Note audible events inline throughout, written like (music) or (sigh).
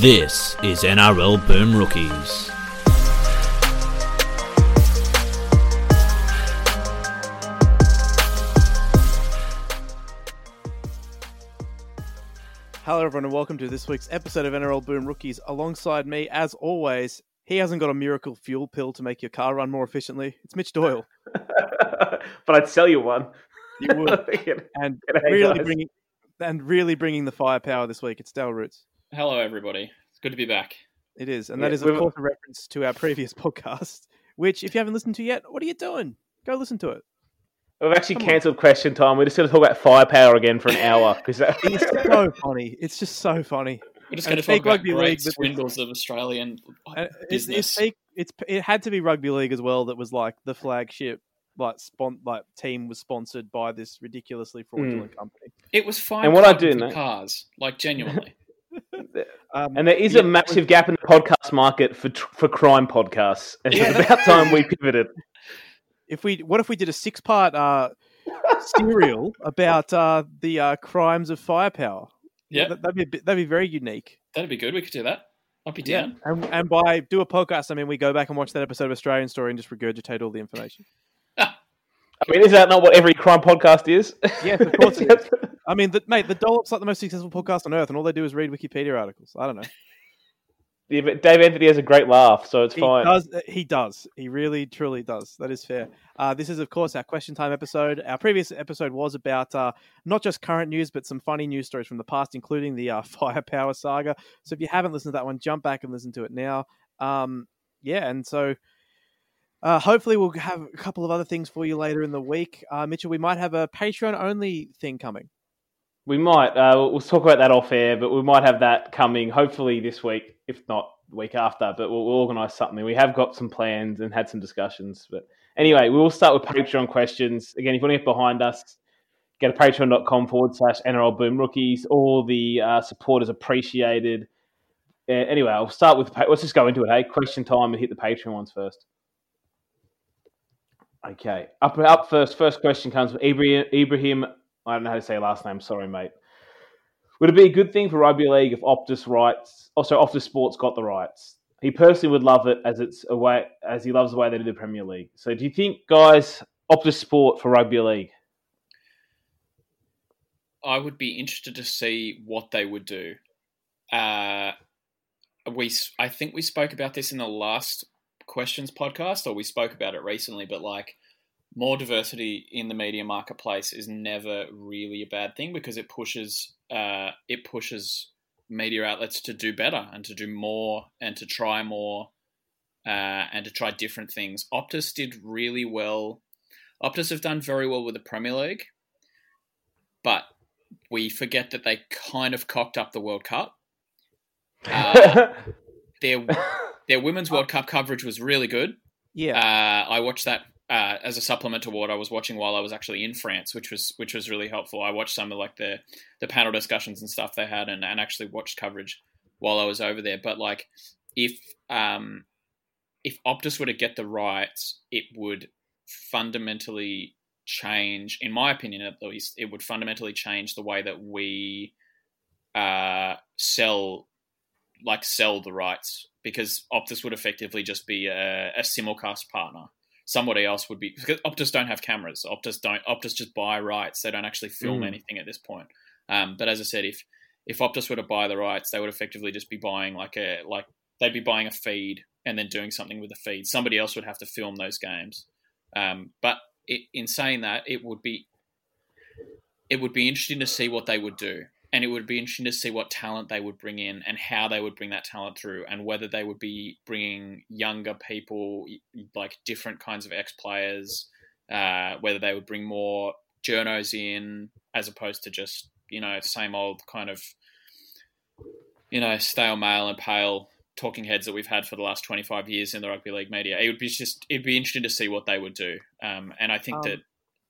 This is NRL Boom Rookies. Hello, everyone, and welcome to this week's episode of NRL Boom Rookies. Alongside me, as always, he hasn't got a miracle fuel pill to make your car run more efficiently. It's Mitch Doyle. (laughs) but I'd sell you one. You would, (laughs) and G'day, really guys. bringing and really bringing the firepower this week. It's Dale Roots. Hello, everybody. It's good to be back. It is, and that Yeah, is of course a reference to our previous (laughs) podcast. Which, if you haven't listened to yet, what are you doing? Go listen to it. We've actually cancelled question time. We're just going to talk about firepower again for an hour because It's (laughs) so funny. It's just so funny. We're just going to talk about rugby great league, swindles of Australian And it's, it's, business. it's it had to be rugby league as well. That was like the flagship, like spon- like team was sponsored by this ridiculously fraudulent hmm. company. It was fine. And what I do for know- cars, like genuinely. Um, and there is Yeah, a massive gap in the podcast market for for crime podcasts. (laughs) And Yeah, it's about time we pivoted. if we what if we did a six part uh, serial (laughs) about uh, the uh, crimes of firepower? yeah, That- that'd be a bit- that'd be very unique. that'd be good. We could do that. I'd be Yeah, down. and, and by do a podcast, I mean we go back and watch that episode of Australian Story and just regurgitate all the information. (laughs) I mean, is that not what every crime podcast is? Yes, of course it is. I mean, the, mate, the Dollop's like the most successful podcast on earth, and all they do is read Wikipedia articles. I don't know. (laughs) Yeah, but Dave Anthony has a great laugh, so it's He fine. does. He does. He really, truly does. That is fair. Uh, this is, of course, our question time episode. Our previous episode was about uh, not just current news, but some funny news stories from the past, including the uh, (laughs) firepower saga. So if you haven't listened to that one, jump back and listen to it now. Um, yeah, and so uh, hopefully we'll have a couple of other things for you later in the week. Uh, Mitchell, we might have a Patreon only thing coming. We might. Uh, we'll talk about that off air, but we might have that coming hopefully this week, if not week after. But we'll, we'll organise something. We have got some plans and had some discussions. But anyway, we will start with Patreon questions. Again, if you want to get behind us, go to patreon.com forward slash NRL Boom Rookies. All the uh, support is appreciated. Uh, anyway, I'll start with. Let's just go into it. Hey, question time and hit the Patreon ones first. Okay, up up first. First question comes from Ibrahim. I don't know how to say last name. Sorry, mate. Would it be a good thing for rugby league if Optus rights, also Optus Sports got the rights? He personally would love it as it's a way, as he loves the way they do the Premier League. So, do you think, guys, Optus Sport for rugby league? I would be interested to see what they would do. Uh, we, I think we spoke about this in the last questions podcast, or we spoke about it recently. But like, more diversity in the media marketplace is never really a bad thing because it pushes, uh, it pushes media outlets to do better and to do more and to try more uh, and to try different things. Optus did really well. Optus have done very well with the Premier League, but we forget that they kind of cocked up the World Cup. (laughs) Uh, their their Women's World Cup coverage was really good. Yeah. Uh, I watched that uh, as a supplement to what I was watching while I was actually in France, which was which was really helpful. I watched some of like the the panel discussions and stuff they had, and, and actually watched coverage while I was over there. But like, if um, if Optus were to get the rights, it would fundamentally change, in my opinion at least, it would fundamentally change the way that we uh, sell like sell the rights because Optus would effectively just be a, a simulcast partner. Somebody else would be because Optus don't have cameras. Optus don't. Optus just buy rights. They don't actually film Mm. anything at this point. Um, but as I said, if if Optus were to buy the rights, they would effectively just be buying like a like they'd be buying a feed and then doing something with the feed. Somebody else would have to film those games. Um, but it, in saying that, it would be it would be interesting to see what they would do, and it would be interesting to see what talent they would bring in and how they would bring that talent through, and whether they would be bringing younger people, like different kinds of ex players, uh, whether they would bring more journos in as opposed to just you know same old kind of you know stale male and pale talking heads that we've had for the last 25 years in the rugby league media. It would be just it'd be interesting to see what they would do, um, and I think Um, that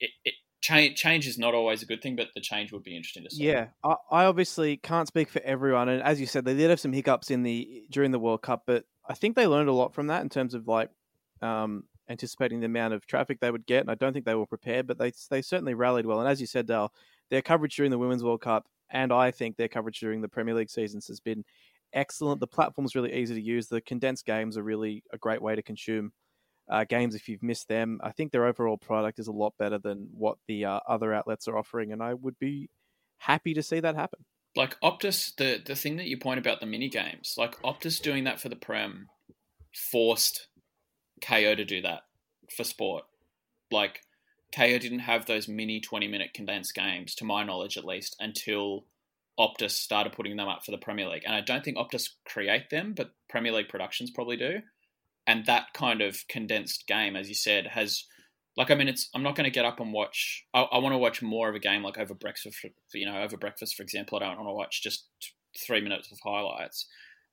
it, it change change is not always a good thing, but the change would be interesting to see. Yeah, I, I obviously can't speak for everyone, and as you said, they did have some hiccups in the during the World Cup, but I think they learned a lot from that in terms of like um, anticipating the amount of traffic they would get, and I don't think they were prepared, but they they certainly rallied well. And as you said, Dale, their coverage during the Women's World Cup, and I think their coverage during the Premier League seasons has been excellent. The platform's really easy to use. The condensed games are really a great way to consume uh, games if you've missed them. I think their overall product is a lot better than what the uh, other outlets are offering, and I would be happy to see that happen. Like Optus, the the thing that you point about the mini games, like Optus doing that for the Prem, forced Kayo to do that for sport. Like Kayo didn't have those mini twenty minute condensed games, to my knowledge at least, until Optus started putting them up for the Premier League. And I don't think Optus create them, but Premier League Productions probably do. And that kind of condensed game, as you said, has like I mean, it's I'm not going to get up and watch. I, I want to watch more of a game like over breakfast. For, you know, over breakfast, for example. I don't want to watch just three minutes of highlights.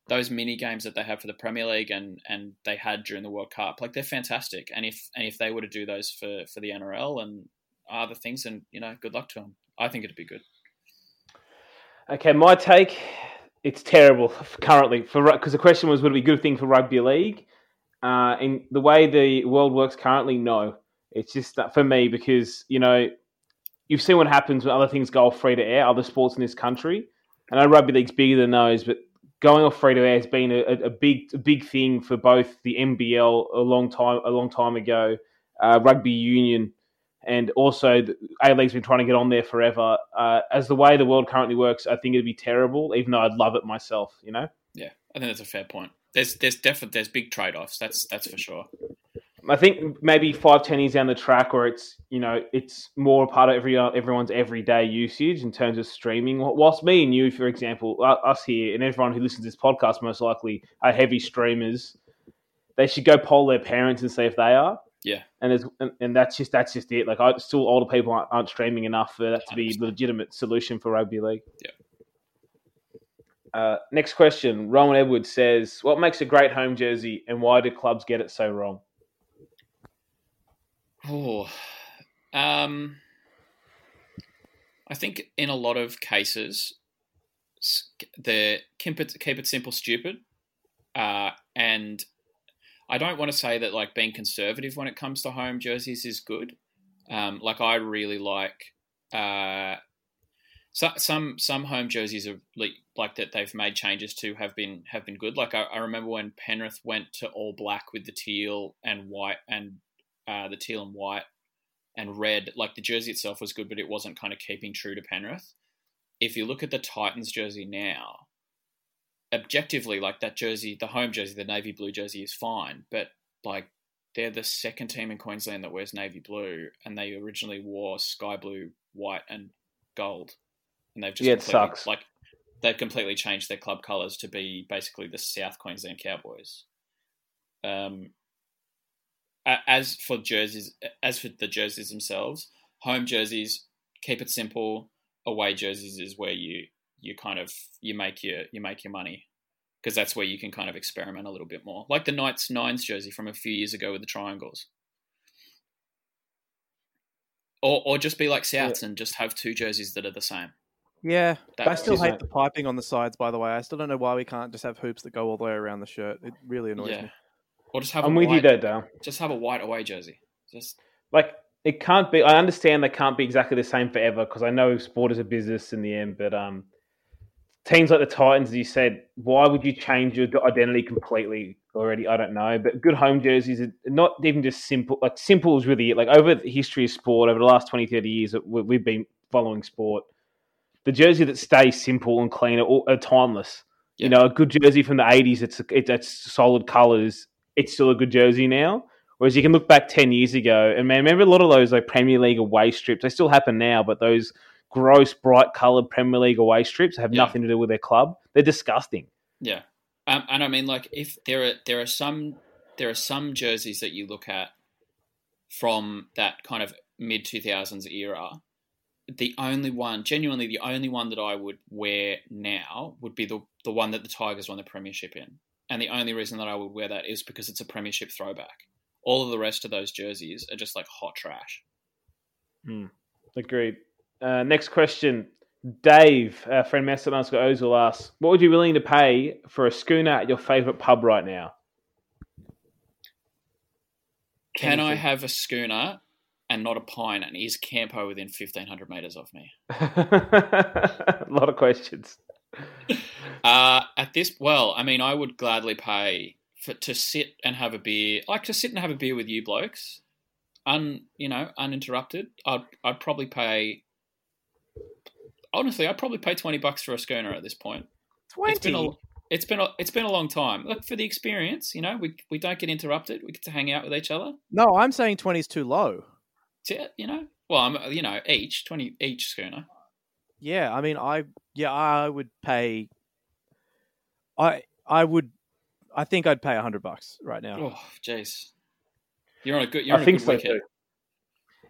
Those mini games that they have for the Premier League and and they had during the World Cup, like they're fantastic. And if and if they were to do those for for the NRL and other things, and you know, good luck to them. I think it'd be good. Okay, my take. It's terrible (laughs) currently for because the question was would it be a good thing for rugby league? Uh, in the way the world works currently, no. It's just that for me because you know you've seen what happens when other things go off free to air, other sports in this country. I know rugby league's bigger than those, but going off free to air has been a, a, big a big thing for both the NBL a long time a long time ago, uh, rugby union, and also A League's been trying to get on there forever. Uh, as the way the world currently works, I think it'd be terrible, even though I'd love it myself. You know. Yeah, I think that's a fair point. There's there's definitely there's big trade offs. That's that's for sure. I think maybe five, ten years down the track, where it's you know it's more part of every everyone's everyday usage in terms of streaming. Whilst me and you, for example, us here and everyone who listens to this podcast most likely are heavy streamers, they should go poll their parents and see if they are. Yeah, and there's and, and that's just that's just it. Like, I, still older people aren't, aren't streaming enough for that to be a legitimate solution for rugby league. Yeah. Uh, next question. Rowan Edwards says, "What makes a great home jersey, and why do clubs get it so wrong?" Oh, um, I think in a lot of cases, the keep it keep it simple, stupid, uh, and I don't want to say that like being conservative when it comes to home jerseys is good. Um, like I really like uh, so, some some home jerseys are like, that they've made changes to have been have been good. Like I, I remember when Penrith went to all black with the teal and white and uh, the teal and white and red, like the jersey itself was good, but it wasn't kind of keeping true to Penrith. If you look at the Titans jersey now, objectively, like that jersey, the home jersey, the navy blue jersey is fine, but like they're the second team in Queensland that wears navy blue, and they originally wore sky blue, white, and gold, and they've just yeah, it sucks. Like they've completely changed their club colours to be basically the South Queensland Cowboys. Um, as for jerseys, as for the jerseys themselves, home jerseys keep it simple. Away jerseys is where you you kind of you make your you make your money because that's where you can kind of experiment a little bit more, like the Knights Nines jersey from a few years ago with the triangles. Or, or just be like Souths yeah. and just have two jerseys that are the same. Yeah, that I still hate the piping on the sides. By the way, I still don't know why we can't just have hoops that go all the way around the shirt. It really annoys yeah. me. Or just have. I'm with white, you there, Dale. Just have a white away jersey. Just like it can't be. I understand they can't be exactly the same forever because I know sport is a business in the end. But um, teams like the Titans, as you said, why would you change your identity completely already? I don't know. But good home jerseys are not even just simple. Like simple is really it. Like over the history of sport, over the last 20, 30 years, we've been following sport. The jersey that stays simple and clean are, are timeless. Yeah. You know, a good jersey from the 80s, it's, it's solid colours it's still a good jersey now. Whereas you can look back 10 years ago, and man, remember a lot of those like Premier League away strips, they still happen now, but those gross, bright coloured Premier League away strips have yeah. nothing to do with their club. They're disgusting. Yeah. Um, and I mean, like, if there are there are some there are some jerseys that you look at from that kind of mid two thousands era. The only one, genuinely, the only one that I would wear now would be the the one that the Tigers won the premiership in and the only reason that I would wear that is because it's a premiership throwback. All of the rest of those jerseys are just like hot trash. Mm, agreed. Uh, next question. Dave, our friend Master Ozil asks, what would you be willing to pay for a schooner at your favourite pub right now? Can Anything? I have a schooner and not a pine and is Campo within 1,500 metres of me? (laughs) a lot of questions. (laughs) Uh, at this, well, I mean, I would gladly pay for to sit and have a beer, like to sit and have a beer with you blokes, un, you know, uninterrupted. I'd, I'd probably pay. Honestly, I'd probably pay twenty bucks for a schooner at this point. It's been a, Twenty. it's been a, it's been a long time. Look for the experience. You know, we we don't get interrupted. We get to hang out with each other. No, I'm saying twenty is too low. Yeah, you know. Well, I'm you know each twenty each schooner. Yeah, I mean, I yeah, I would pay. I I would, I think I'd pay a hundred bucks right now. Oh, jeez. You're on a good. You're on I a think good so wicket. too.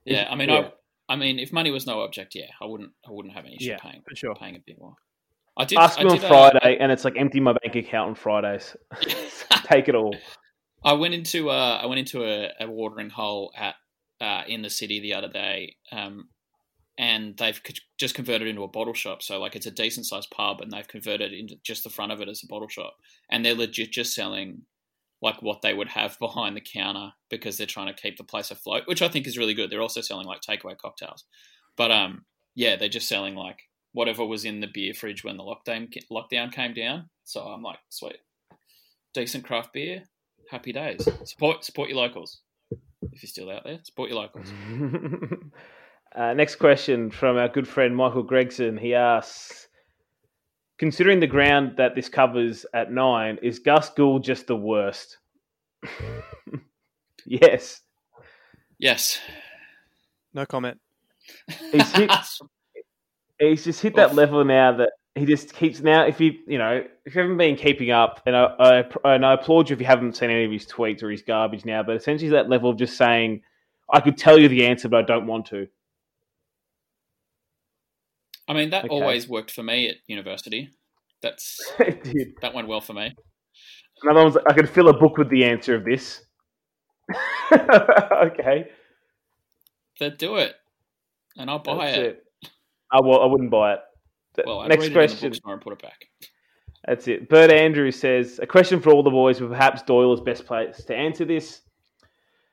Yeah, I mean, Yeah. I, I mean, if money was no object, yeah, I wouldn't, I wouldn't have any issue Yeah, paying, for sure. paying a bit more. I did. Ask I me on did, uh, Friday, and it's like empty my bank account on Fridays. (laughs) (laughs) Take it all. I went into uh, I went into a, a watering hole at uh, in the city the other day, um, and they've just converted into a bottle shop. So like it's a decent sized pub, and they've converted into just the front of it as a bottle shop, and they're legit just selling like what they would have (laughs) behind the counter because they're trying to keep the place afloat, which I think is really good. They're also selling like takeaway cocktails, but um, yeah, they're just selling like whatever was in the beer fridge when the lockdown lockdown came down. So I'm like, sweet, decent craft beer, happy days. Support support your locals if you're still out there. Support your locals. (laughs) uh, next question from our good friend Michael Gregson. He asks, considering the ground that this covers at nine, is Gus Gould just the worst? (laughs) yes. Yes, No comment. He's hit, (laughs) he's just hit that level now that he just keeps now. If you you know if you haven't been keeping up, and I, I and I applaud you if you haven't seen any of his tweets or his garbage now, but essentially that level of just saying, "I could tell you the answer, but I don't want to." I mean that Okay. always worked for me at university. That's (laughs) It did. that went well for me. Another one's I could fill a book with the answer of this. (laughs) okay, Then do it, and I'll buy that's it. it. I, well, I wouldn't buy it. Well, Next read it in the question. and put it back. That's it. Bert Andrew says a question for all the boys, but perhaps Doyle is best placed to answer this.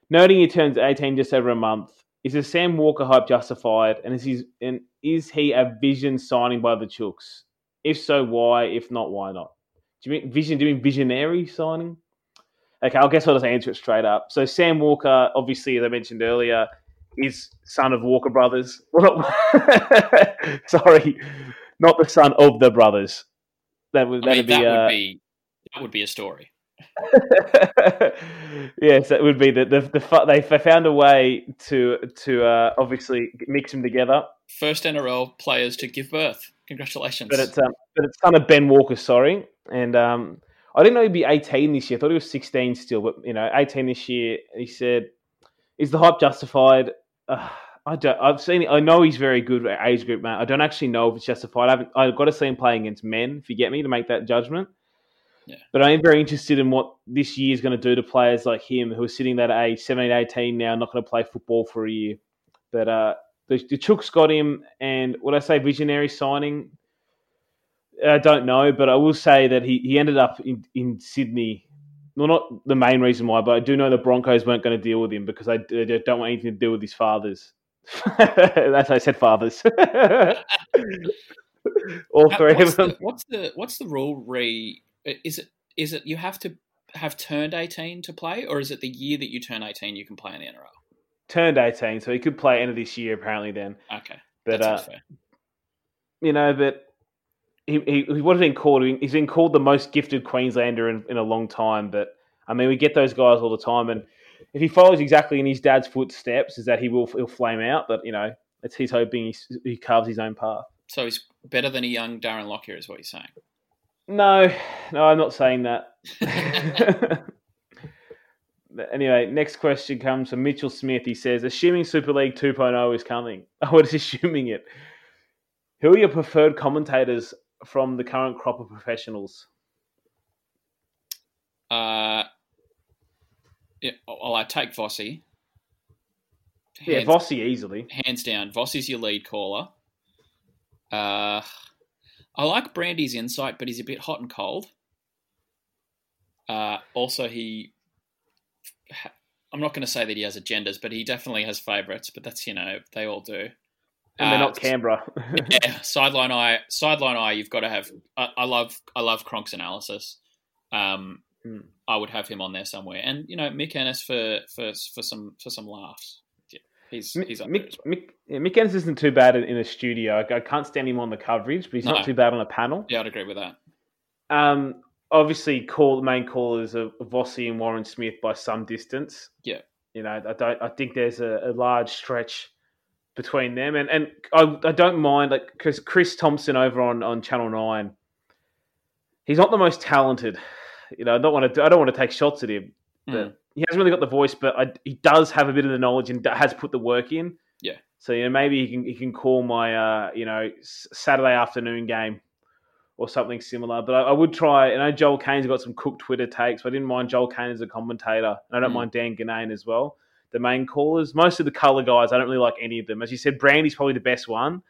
Noting he turns 18 just over a month, is the Sam Walker hype justified, and is he, and is he a vision signing by the Chooks? If so, why? If not, why not? Do you mean vision? Do you mean visionary signing? Okay, I guess I'll just answer it straight up. So Sam Walker, obviously, as I mentioned earlier, is son of Walker brothers. (laughs) Sorry, not the son of the brothers. That would I mean, be, that uh, would be that would be a story. (laughs) yes, that would be the the, the they they found a way to to uh, obviously mix them together. First NRL players to give birth. Congratulations. But it's um, but it's son of Ben Walker, sorry, and um, I didn't know he'd be eighteen this year. I thought he was sixteen still, but you know, eighteen this year. He said, "Is the hype justified?" (sighs) Uh, I don't. I've seen. I know he's very good at age group, man. I don't actually know if it's justified. I haven't. I've got to see him playing against men. If you get me to make that judgment. Yeah. But I am very interested in what this year is going to do to players like him who are sitting there at age 17, 18 now, not going to play football for a year. But uh, the, the Chooks got him, and what I say, visionary signing. I don't know, but I will say that he, he ended up in, in Sydney. Well, not the main reason why, but I do know the Broncos weren't going to deal with him because they, they don't want anything to do with his fathers. (laughs) That's how I said fathers. (laughs) All three what's of them. The, what's the what's the rule? Re is it is it you have to have turned eighteen to play, or is it the year that you turn eighteen you can play in the NRL? Turned 18, so he could play end of this year apparently then. Okay, But uh, you know, but he, he, he would have been called. He's been called the most gifted Queenslander in, in a long time. But I mean, we get those guys all the time, and if he follows exactly in his dad's footsteps, is that he will he'll flame out. But you know, it's he's hoping he, he carves his own path. So he's better than a young Darren Lockyer, is what you're saying. No, no, I'm not saying that. (laughs) Anyway, next question comes from Mitchell Smith. He says, assuming Super League 2.0 is coming, (laughs) I was assuming it. Who are your preferred commentators from the current crop of professionals? Uh, yeah, well, I take Vossi. Yeah, Vossi easily. hands down. Vossi's your lead caller. Uh, I like Brandy's insight, but he's a bit hot and cold. Uh, also, he. I'm not going to say that he has agendas, but he definitely has favourites. But that's you know they all do. and they're Uh, not Canberra. (laughs) yeah, (laughs) sideline eye, sideline eye. You've got to have. I, I love, I love Cronk's analysis. Um, Hmm. I would have him on there somewhere, and you know, Mick Ennis for for for some for some laughs. Yeah, he's he's Mick, well. Mick, yeah, Mick Ennis isn't too bad in, in a studio. I, I can't stand him on the coverage, but he's No. not too bad on a panel. Yeah, I'd agree with that. Um, obviously, call the main callers are Vossi and Warren Smith by some distance. Yeah. you know, I don't. I think there's a, a large stretch between them, and and I, I don't mind like because Chris Thompson over on on Channel Nine, he's not the most talented. You know, I don't want to. I don't want to take shots at him, but Mm. he hasn't really got the voice. But I, he does have a bit of the knowledge and has put the work in. Yeah. So you know, maybe he can he can call my uh, you know Saturday afternoon game or something similar. But I, I would try. I know Joel Caine's got some cooked Twitter takes, but I didn't mind Joel Kane as a commentator, and I don't Mm. mind Dan Ginnane as well. The main callers, most of the color guys, I don't really like any of them. As you said, Brandy's probably the best one,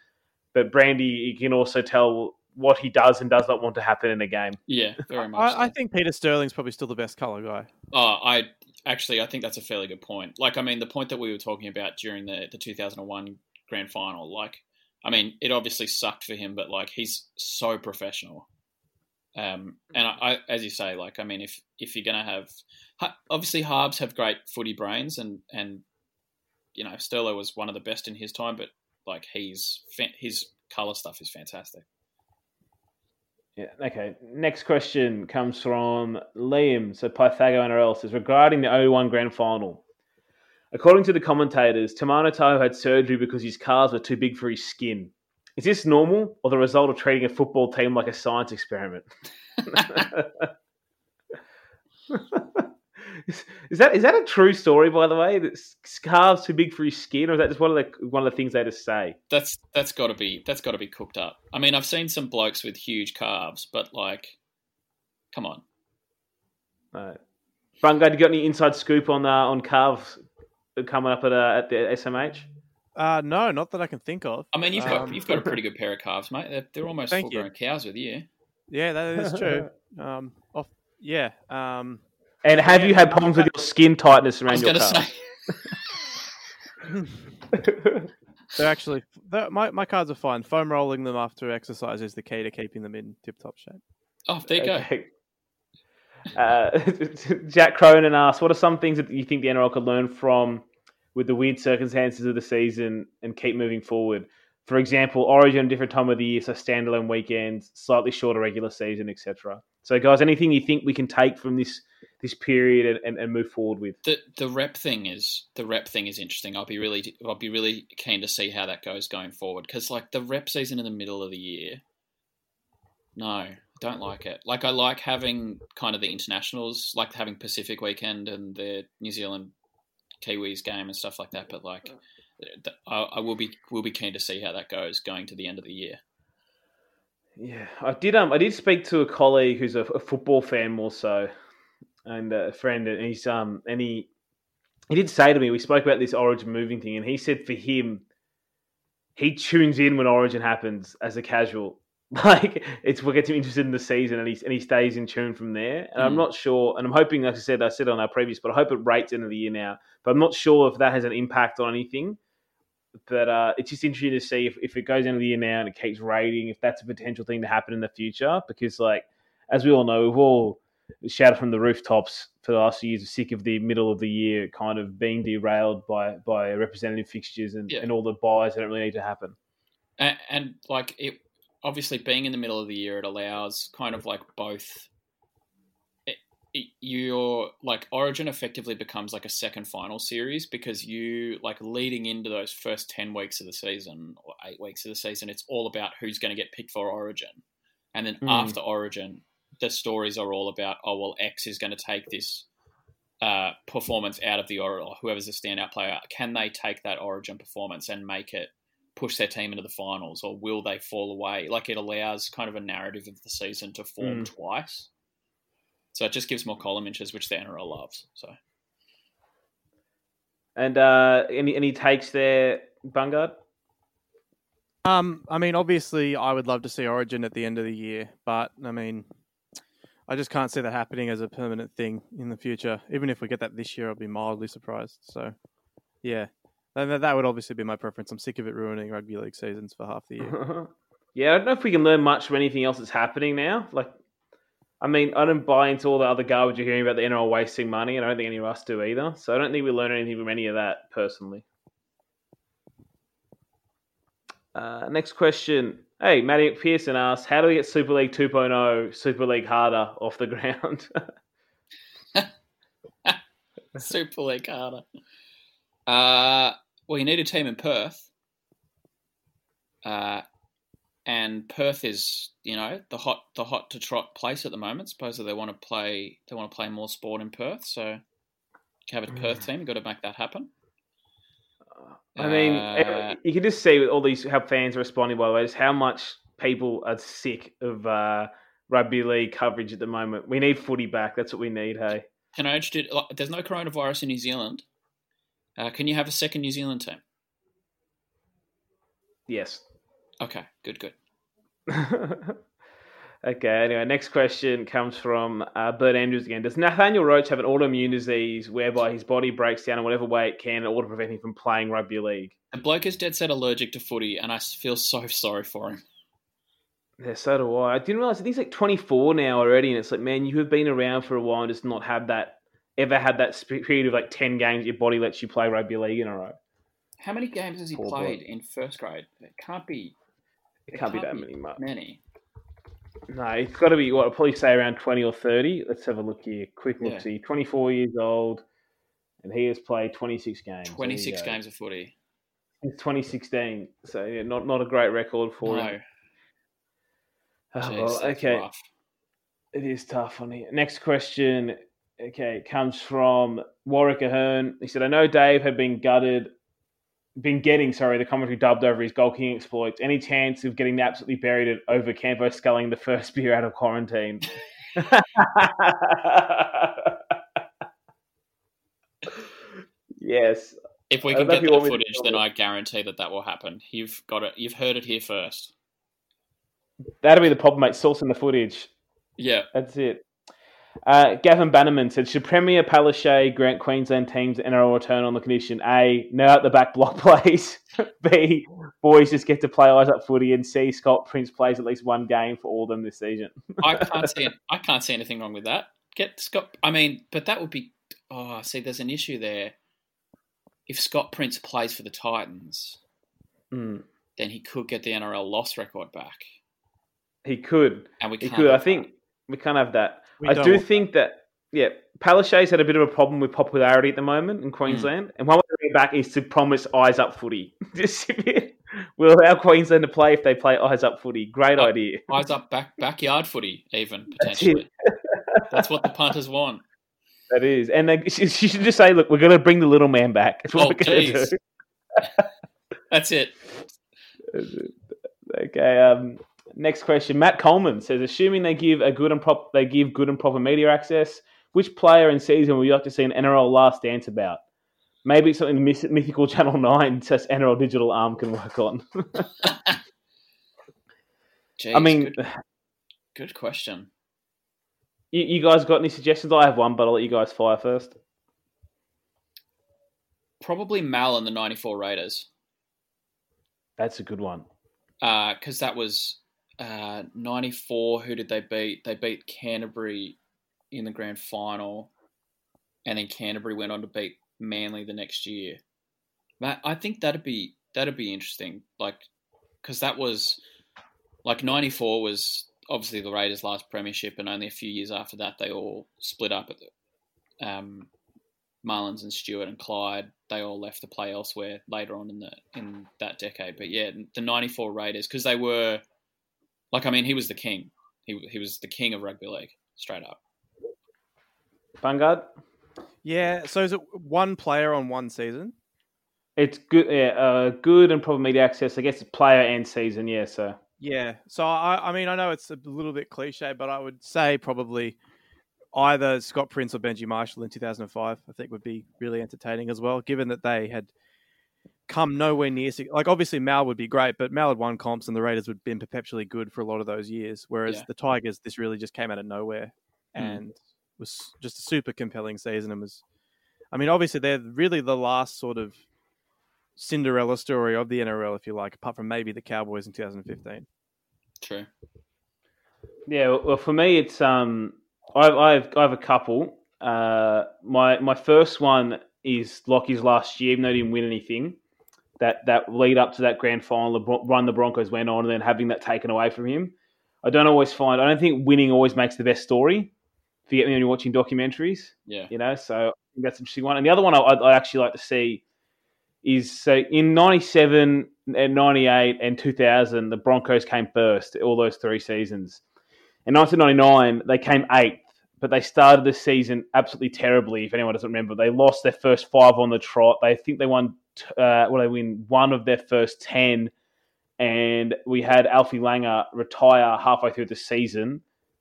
but Brandy, you can also tell what he does and does not want to happen in a game. Yeah, very much. I, I think Peter Sterling's probably still the best color guy. Oh, I actually I think that's a fairly good point. Like, I mean, the point that we were talking about during the the 2001 grand final. Like, I mean, it obviously sucked for him, but like, he's so professional. Um, and I, I, as you say, like, I mean, if if you're gonna have, obviously, Harbs have great footy brains, and and you know, Sterlo was one of the best in his time, but like, he's fa- his color stuff is fantastic. Yeah. Okay. Next question comes from Liam. So Pythago NRL says regarding the 01 grand final. According to the commentators, Timana Tahu had surgery because his calves were too big for his skin. Is this normal or the result of treating a football team like a science experiment? (laughs) (laughs) is, is that is that a true story, by the way? That s- calves too big for his skin, or is that just one of the one of the things they just say? that's that's got to be that's got to be cooked up. I mean, I've seen some blokes with huge calves, but like, come on. Right. Bungard, you got any inside scoop on uh, on calves coming up at uh, at the SMH? Uh, no, not that I can think of. I mean, you've got Um, you've got a pretty (laughs) good pair of calves, mate. They're, they're almost Thank full grown cows with you. Yeah, that is true. (laughs) Um, off, yeah. Um, And have Yeah, you had problems with your skin tightness I around was your going to say, they're actually they're, my my cards are fine. Foam rolling them after exercise is the key to keeping them in tip top shape. oh, there you go. Uh, (laughs) Jack Cronin asks, "What are some things that you think the NRL could learn from with the weird circumstances of the season and keep moving forward? For example, Origin, different time of the year, so standalone weekends, slightly shorter regular season, etc. So, guys, anything you think we can take from this this period and, and, and move forward with? The the rep thing is the rep thing is interesting. I'll be really I'll be really keen to see how that goes going forward because like the rep season in the middle of the year. No, don't like it. Like I like having kind of the internationals, like having Pacific weekend and the New Zealand Kiwis game and stuff like that. But like, I, I will be will be keen to see how that goes going to the end of the year. Yeah, I did. Um, I did speak to a colleague who's a, a football fan more so, and a friend, and he's um, and he he did say to me, we spoke about this Origin moving thing, and he said for him, he tunes in when Origin happens as a casual. (laughs) Like it's what gets him interested in the season, and he and he stays in tune from there. And I'm Mm. not sure, and I'm hoping, like I said, I said on our previous, but I hope it rates end of the year now. But I'm not sure if that has an impact on anything. But uh, it's just interesting to see if, if it goes into the year now it keeps rating, if that's a potential thing to happen in the future. Because, like, as we all know, we've all shouted from the rooftops for the last few years, of sick of the middle of the year kind of being derailed by by representative fixtures and, Yeah. and all the buys that don't really need to happen. and, and like it obviously being in the middle of the year it allows kind of like both your like origin effectively becomes like a second final series because you like leading into those first 10 weeks of the season or 8 weeks of the season it's all about who's going to get picked for origin and then Mm. after origin the stories are all about oh well x is going to take this uh, performance out of the or whoever's the standout player can they take that origin performance and make it push their team into the finals or will they fall away? Like it allows kind of a narrative of the season to form Mm. twice. So it just gives more column inches, which the NRL loves. So And uh, any any takes there, Bungard? Um, I mean, obviously, I would love to see Origin at the end of the year, but I mean, I just can't see that happening as a permanent thing in the future. Even if we get that this year, I'll be mildly surprised. So, yeah, that- that would obviously be my preference. I'm sick of it ruining rugby league seasons for half the year. (laughs) yeah, I don't know if we can learn much from anything else that's happening now. Like, I mean, I don't buy into all the other garbage you're hearing about the NRL wasting money, and I don't think any of us do either. So I don't think we learn anything from any of that personally. Uh, next question. Hey, Matty McPherson asks, how do we get Super League 2.0 Super League harder off the ground? (laughs) Super League harder. Uh, well, you need a team in Perth. Uh, and Perth is, you know, the hot the hot to trot place at the moment. Supposedly they want to play they want to play more sport in Perth, so you have a Perth team. You've got to make that happen. I mean, Uh, you can just see with all these how fans are responding. By the way, just how much people are sick of uh, rugby league coverage at the moment. We need footy back. That's what we need. Hey, Can I introduce? like, There's no coronavirus in New Zealand. Uh, can you have a second New Zealand team? yes. Okay, good, good. (laughs) okay. Anyway, next question comes from uh, Bert Andrews again. Does Nathaniel Roache have an autoimmune disease whereby his body breaks down in whatever way it can in order to prevent him from playing rugby league? The bloke is dead set allergic to footy, and I feel so sorry for him. Yeah, so do I. I didn't realize he's like 24 now already, and it's like, man, you have been around for a while and just not had that ever had that period of like 10 games your body lets you play rugby league in a row. How many games has he Poor played bloke. in first grade? It can't be It can't, be can't that be. many much. many. No, it's got to be what I'd probably say around 20 or 30. Let's have a look here. Quick look Yeah. see. 24 years old, and he has played 26 games. 26 games of footy. Since 2016. So, yeah, not, not a great record for No, him. Oh, (sighs) Jeez, well, okay. rough. It is tough on here. Next question, okay, comes from Warwick Ahern. He said, I know Dave had been gutted, been getting, sorry, the commentary dubbed over his goal kicking exploits. Any chance of getting absolutely buried at over Campo sculling the first (laughs) beer out of quarantine? (laughs) yes. If we can get that want me to footage, then. I guarantee that that will happen. You've got it. You've heard it here first. That'll be the problem, mate. Sourcing the footage. Yeah, That's it. Uh, Gavin Bannerman said, should Premier Palaszczuk grant Queensland teams NRL return on the condition A, no out the back block (laughs) plays, B, boys just get to play eyes up footy, and C, Scott Prince plays at least one game for all of them this season? I (laughs) can't see. I can't see anything wrong with that. Get Scott. I mean, but that would be. Oh, see, there's an issue there. If Scott Prince plays for the Titans, Hmm. then he could get the NRL loss record back, He could. and we He could. I think we can't have that. I do think that, yeah, Palaszczuk's had a bit of a problem with popularity at the moment in Queensland. And one way to bring back is to promise eyes up footy. (laughs) We'll allow Queensland to play if they play eyes up footy. Great Oh, idea. (laughs) eyes up back backyard footy, even potentially. it. That's what the punters want. That is, and they, she, she should just say, "Look, we're going to bring the little man back." That's what Oh, we're going to do. (laughs) That's it. Okay. Um, next question. Matt Coleman says, assuming they give a good and prop, they give good and proper media access. Which player and season would you like to see an NRL last dance about? Maybe it's something the mythical Channel Nine (laughs) says NRL digital arm can work on. (laughs) Jeez, I mean, good, good question. you, you guys got any suggestions? I have one, but I'll let you guys fire first. Probably Mal and the '94 Raiders. That's a good one. Uh, because that was uh, 94. Who did they beat? They beat Canterbury in the grand final, and then Canterbury went on to beat Manly the next year. That I think that'd be that'd be interesting. Like, because that was like 94 was obviously the Raiders' last premiership, and only a few years after that they all split up at the um, Mullins and Stuart and Clyde. They all left to play elsewhere later on in the in that decade. But yeah, the '94 Raiders because they were like I mean he was the king. He he was the king of rugby league straight up. Bungard? Yeah. So is it one player on one season? It's good. Yeah, uh, good and proper media access. I guess it's player and season. Yeah, so Yeah. So I, I mean, I know it's a little bit cliche, but I would say probably either Scott Prince or Benji Marshall in 2005. I think would be really entertaining as well, given that they had come nowhere near. Like obviously Mal would be great, but Mal had won comps and the Raiders would have been perpetually good for a lot of those years. Whereas Yeah. the Tigers, this really just came out of nowhere Mm. and was just a super compelling season. And was, I mean, obviously they're really the last sort of Cinderella story of the NRL, if you like, apart from maybe the Cowboys in 2015. True. Yeah, well, for me, it's um, I've I've, I have a couple. Uh, my my first one is Lockie's last year, even though he didn't win anything. That that lead up to that grand final, the run the Broncos went on, and then having that taken away from him. I don't always find. I don't think winning always makes the best story. If you get me when you're watching documentaries, Yeah. you know. So I think that's an interesting one. And the other one I'd, I'd actually like to see is so in '97 and '98 and 2000, the Broncos came first all those three seasons. In 1999, they came eighth, but they started the season absolutely terribly. If anyone doesn't remember, they lost their first five on the trot. They think they won. Uh, well, they win one of their first ten, and we had Alfie Langer retire halfway through the season,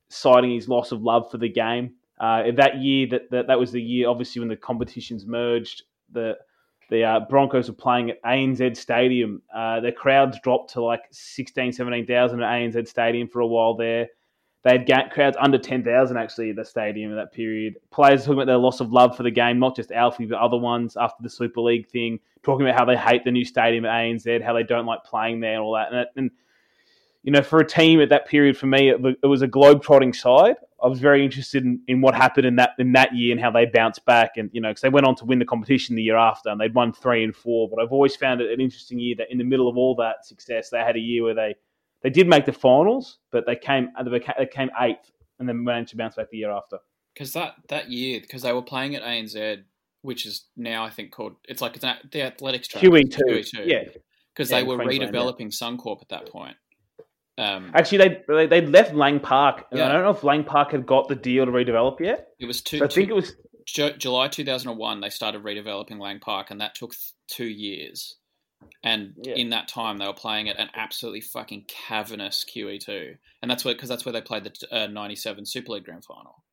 citing his loss of love for the game. Uh, that year, that, that that was the year, obviously, when the competitions merged. The the uh, Broncos were playing at ANZ Stadium. Uh, their crowds dropped to like 16, 17,000 at ANZ Stadium for a while there. They had crowds under 10,000 actually at the stadium in that period. Players talking about their loss of love for the game, not just Alfie, but other ones after the Super League thing, talking about how they hate the new stadium at ANZ, how they don't like playing there and all that. And, and you know, for a team at that period, for me, it, it was a globe-trotting side. I was very interested in, in what happened in that in that year and how they bounced back. And you know, because they went on to win the competition the year after, and they'd won three and four. But I've always found it an interesting year that in the middle of all that success, they had a year where they they did make the finals, but they came they came eighth, and then managed to bounce back the year after. Because that that year, because they were playing at ANZ, which is now I think called it's like it's an, the athletics track. QE two, QE2. yeah. because Yeah, they were Queensland, yeah. redeveloping Suncorp at that point. Um, Actually, they they left Lang Park, and I don't know if Lang Park had got the deal to redevelop yet. it was two, So I think it was Ju- July 2001 they started redeveloping Lang Park, and that took th- two years. And Yeah. in that time, they were playing at an absolutely fucking cavernous QE2, and that's where because that's where they played the uh, '97 Super League Grand Final.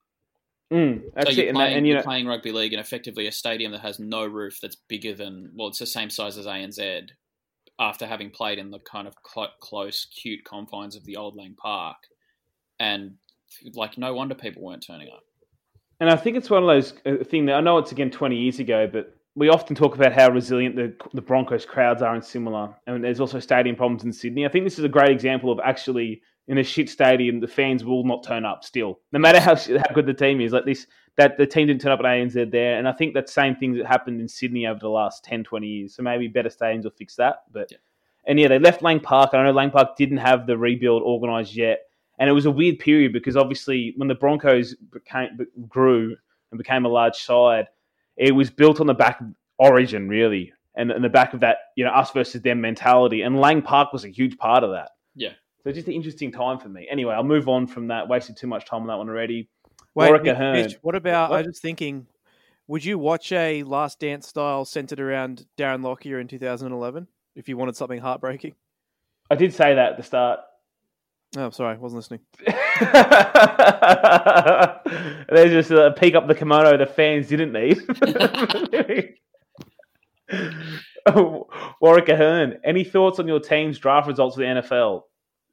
mm, that's so you're, it. And, playing, that, and you you're know, playing rugby league in effectively a stadium that has no roof, that's bigger than well, it's the same size as ANZ. After having played in the kind of cl- close, cute confines of the old Lang Park, and like no wonder people weren't turning up. And I think it's one of those uh, thing that I know it's again twenty years ago, but we often talk about how resilient the the Broncos crowds are and similar. And there's also stadium problems in Sydney. I think this is a great example of actually in a shit stadium, the fans will not turn up still, no matter how how good the team is. Like this, that the team didn't turn up at ANZ there, and I think that same thing that happened in Sydney over the last 10, 20 years. So maybe better stadiums will fix that. But Yeah. and yeah, they left Lang Park. I know Lang Park didn't have the rebuild organised yet. And it was a weird period because obviously when the Broncos became, grew and became a large side, it was built on the back of Origin, really, and in the back of that, you know, us versus them mentality. And Lang Park was a huge part of that. Yeah. So just an interesting time for me. Anyway, I'll move on from that. Wasted too much time on that one already. Wait, Warwick Mitch, Ahern. Mitch, what about? What? I was thinking, would you watch a Last Dance style centered around Darren Lockyer in 2011 if you wanted something heartbreaking? I did say that at the start. Oh, sorry, I wasn't listening. (laughs) There's just a peek up the kimono the fans didn't need. (laughs) Warwick Ahern, any thoughts on your team's draft results for the NFL?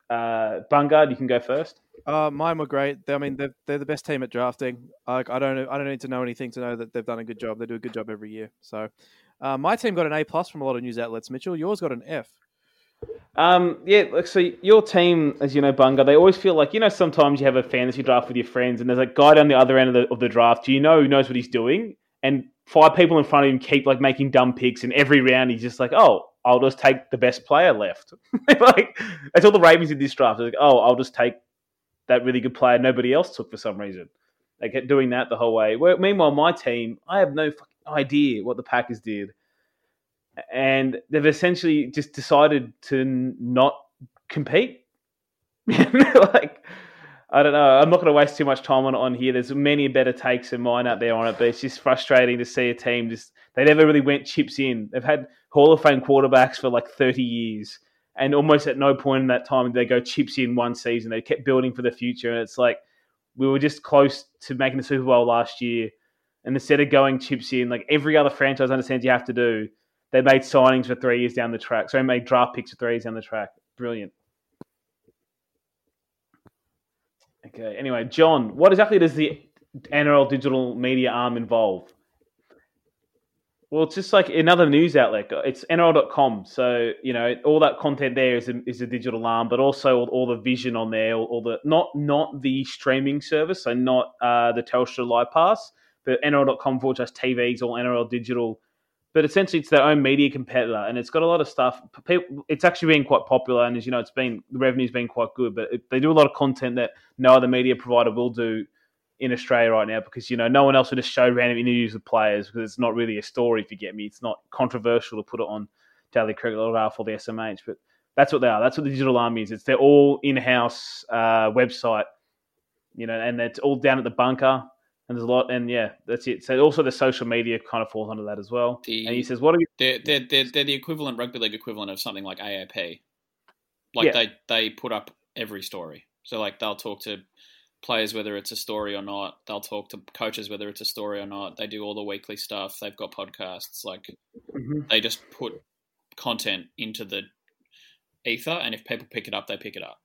Uh, Bungard, you can go first. Uh, mine were great. I mean, they're, they're the best team at drafting. I, I don't I don't need to know anything to know that they've done a good job. They do a good job every year. So, uh, my team got an A plus from a lot of news outlets. Mitchell, yours got an F. Um, yeah, look, so your team, as you know, Bunga, they always feel like, you know, sometimes you have a fantasy draft with your friends and there's a guy down the other end of the, of the draft, do you know, who knows what he's doing. And five people in front of him keep like making dumb picks. And every round he's just like, oh, I'll just take the best player left. (laughs) like, that's all the Ravens in this draft. They're like, oh, I'll just take that really good player nobody else took for some reason. They kept doing that the whole way. Well, meanwhile, my team, I have no fucking idea what the Packers did and they've essentially just decided to not compete. (laughs) like, I don't know. I'm not going to waste too much time on it on here. There's many better takes than mine out there on it, but it's just frustrating to see a team just they never really went chips in. They've had Hall of Fame quarterbacks for like 30 years, and almost at no point in that time did they go chips in one season. They kept building for the future, and it's like we were just close to making the Super Bowl last year, and instead of going chips in, like every other franchise understands you have to do, they made signings for three years down the track. So they made draft picks for three years down the track. Brilliant. Okay. Anyway, John, what exactly does the NRL digital media arm involve? Well, it's just like another news outlet. It's NRL.com. So, you know, all that content there is a, is a digital arm, but also all, all the vision on there, all, all, the not not the streaming service, so not uh, the Telstra Live Pass, but NRL.com for just TVs or NRL Digital. But essentially, it's their own media competitor, and it's got a lot of stuff. It's actually been quite popular, and as you know, it's been the revenue's been quite good. But they do a lot of content that no other media provider will do in Australia right now because you know no one else would just show random interviews with players because it's not really a story. If you get me, it's not controversial to put it on Daily Cricket or Ralph or the SMH, but that's what they are. That's what the digital army is. It's their all in-house uh, website, you know, and it's all down at the bunker. And there's a lot, and yeah, that's it. So also the social media kind of falls under that as well. The- and he says, "What are you?" They're, they're, they're, they're the equivalent rugby league equivalent of something like AAP. Like Yeah. they they put up every story. So like they'll talk to players whether it's a story or not. They'll talk to coaches whether it's a story or not. They do all the weekly stuff. They've got podcasts. Like Mhm. they just put content into the ether, and if people pick it up, they pick it up.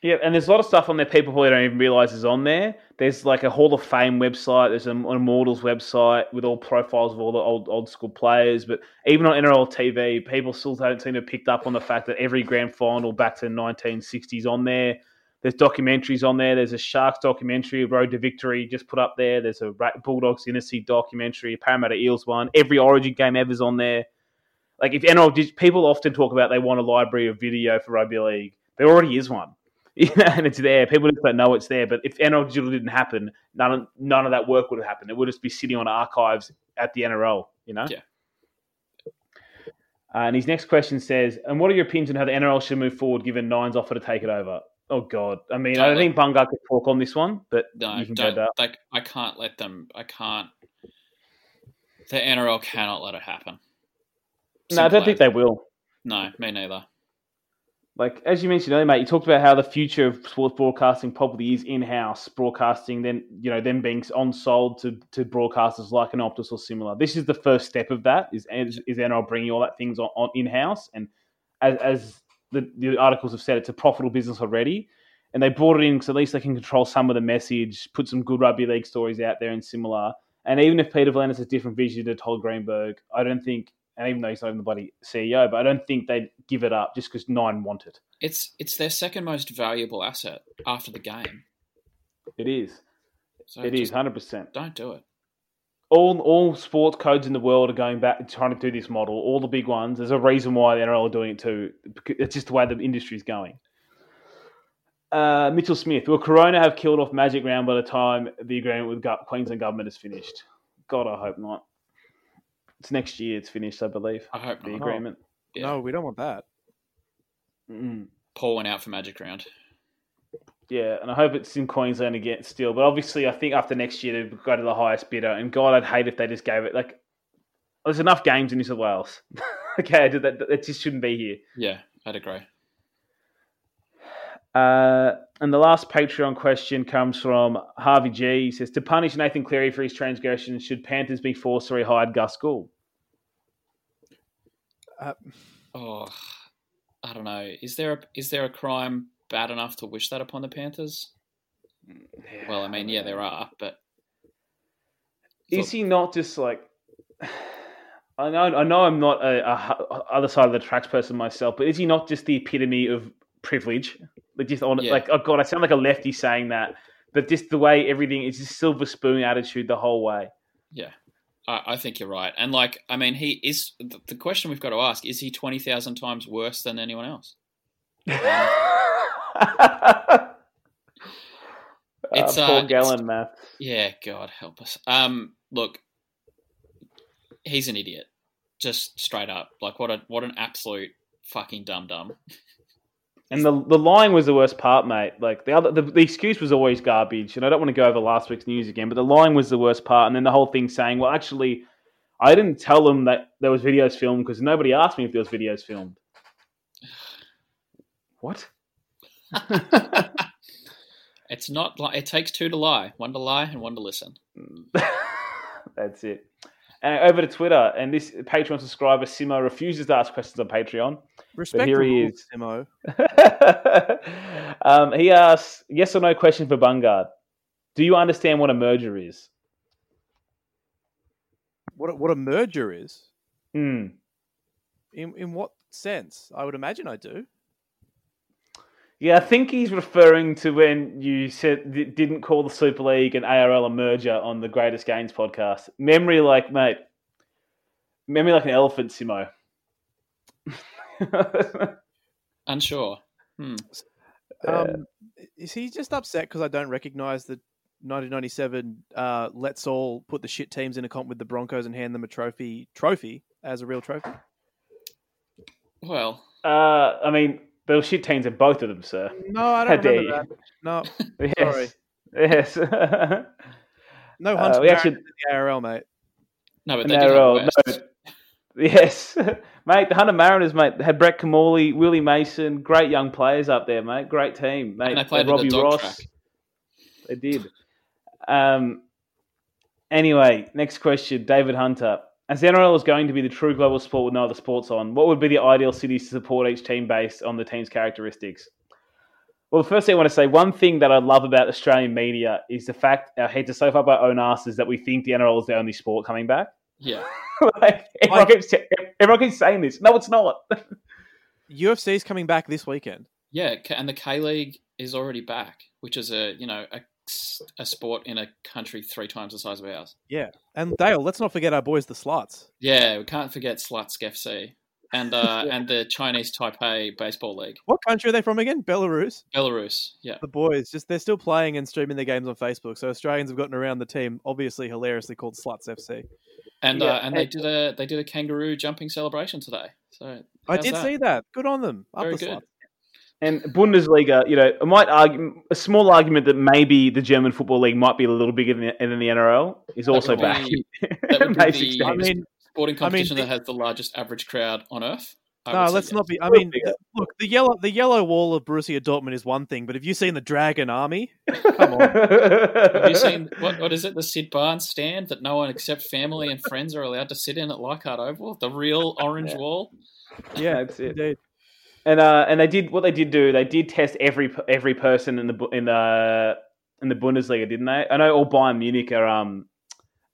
Yeah, and there's a lot of stuff on there people probably don't even realize is on there. There's like a Hall of Fame website. There's an Immortals website with all profiles of all the old old school players. But even on NRL TV, people still don't seem to have picked up on the fact that every grand final back to the 1960s on there. There's documentaries on there. There's a Sharks documentary, Road to Victory, just put up there. There's a Bulldogs Dynasty documentary, Parramatta Eels one. Every Origin game ever's on there. Like if NRL, people often talk about they want a library of video for rugby league. There already is one. (laughs) Know, and it's there. People just don't know it's there. But if NRL Digital didn't happen, none of, none of that work would have happened. It would just be sitting on archives at the NRL. You know. Yeah. Uh, and his next question says, "And what are your opinions on how the NRL should move forward, given Nine's offer to take it over?" Oh God, I mean, I don't think Bunga could talk on this one, but No, you can don't. Like I can't let them. I can't. The NRL cannot let it happen. No, I don't think they will. No, me neither. Like as you mentioned earlier, mate, you talked about how the future of sports broadcasting probably is in-house broadcasting, then you know, then being on sold to, to broadcasters like an Optus or similar. This is the first step of that. Is is, is NRL bringing all that things on, on in-house, and as, as the, the articles have said, it's a profitable business already, and they brought it in because at least they can control some of the message, put some good rugby league stories out there and similar. And even if Peter V'landys has a different vision to Todd Greenberg, I don't think, and even though he's not even the bloody CEO, but I don't think they'd give it up just because Nine want it. It's it's their second most valuable asset after the game. It is. So It is hundred percent. Don't do it. All all sports codes in the world are going back trying to do this model. All the big ones. There's a reason why the NRL are doing it too. It's just the way the industry's going. Uh, Mitchell Smith. Will Corona have killed off Magic Round by the time the agreement with Queensland government is finished? God, I hope not. It's next year. It's finished, I believe. I hope The not. agreement. Yeah. No, we don't want that. Mm. Paul went out for Magic Round. Yeah, and I hope it's in Queensland again still. But obviously, I think after next year, they'd go to the highest bidder. And God, I'd hate if they just gave it like. There's enough games in New South Wales. (laughs) okay, that, that just shouldn't be here. Yeah, I'd agree. Uh, and the last Patreon question comes from Harvey G. He says, To punish Nathan Cleary for his transgressions, should Panthers be forced to rehire Gus Gould? Uh, Oh, I don't know. Is there a, is there a crime bad enough to wish that upon the Panthers? Well, I mean, yeah, there are, but Is he not just like. (sighs) I know, I know I'm not a, a other side of the tracks person myself, but is he not just the epitome of privilege? Like just on, Yeah. like oh god, I sound like a lefty saying that, but just the way everything is just silver spoon attitude the whole way. yeah, I, I think you're right. And like, I mean, he is. The, question we've got to ask is: he twenty thousand times worse than anyone else? (laughs) It's, uh, uh, Paul Gallen, math. Yeah, God help us. Um, look, he's an idiot, just straight up. Like, what a what an absolute fucking dum dum. And the the lying was the worst part, mate. Like the other, the, the excuse was always garbage. And I don't want to go over last week's news again, but the lying was the worst part. And then the whole thing saying, "Well, actually, I didn't tell them that there was videos filmed because nobody asked me if there was videos filmed." What? (laughs) It's not like it takes two to lie, one to lie and one to listen. (laughs) That's it. And over to Twitter, and this Patreon subscriber Simo refuses to ask questions on Patreon. respect here he is. Simo. (laughs) um, he asks, yes or no question for Bungard. Do you understand what a merger is? what a- what a merger is. Hmm. In in what sense? I would imagine I do. Yeah, I think he's referring to when you said d- didn't call the Super League and ARL a merger on the Greatest Games podcast. Memory like mate, memory like an elephant, Simo. (laughs) Unsure. Hmm. Um, is he just upset because I don't recognize the 1997 uh, let's all put the shit teams in a comp with the Broncos and hand them a trophy trophy as a real trophy? Well, uh, I mean, there were shit teams in both of them, sir. No, I don't dare remember you. that. No, Yes, (laughs) Sorry. yes. (laughs) no Uh, Hunter we actually- in the ARL, mate. no, but And they did have they're all- no, Yes, (laughs) mate. The Hunter Mariners, mate, had Brett Kimmorley, Willie Mason, great young players up there, mate. Great team, mate. And they played at the Robbie dog Ross. track. They did. Um. Anyway, next question, David Hunter. As the NRL is going to be the true global sport with no other sports on, what would be the ideal cities to support each team based on the team's characteristics? Well, the first thing I want to say, one thing that I love about Australian media is the fact our heads are so far by our own asses that we think the NRL is the only sport coming back. Yeah. (laughs) like, everyone, keeps, everyone keeps saying this. No, it's not. (laughs) UFC is coming back this weekend. Yeah, and the K League is already back, which is a you know a, a sport in a country three times the size of ours. Yeah, and Dale, let's not forget our boys, the Sluts. Yeah, we can't forget Sluts FC and uh, (laughs) and the Chinese Taipei Baseball League, What country are they from again? Belarus. Belarus. Yeah, The boys, just they're still playing and streaming their games on Facebook. So Australians have gotten around the team, obviously hilariously called Sluts FC. and Yeah, uh, and they did a they did a kangaroo jumping celebration today. So I did that? see that. Good on them. Up Very the good. Sluts. And Bundesliga, you know, I might argue a small argument that maybe the German football league might be a little bigger than the, than the NRL is also would back. be- (laughs) that would be the- I mean, sporting I mean, competition that has the largest average crowd on earth. I no, let's yes. not be. I mean, bigger. look, the yellow the yellow wall of Borussia Dortmund is one thing, but have you seen the Dragon Army? Come on. (laughs) Have you seen what? What is it? The Sid Barnes stand that no one except family and friends are allowed to sit in at Leichhardt Oval. The real orange Yeah. wall. Yeah, That's it. indeed. And uh, and they did what they did do. They did test every every person in the in the in the Bundesliga, didn't they? I know all Bayern Munich are um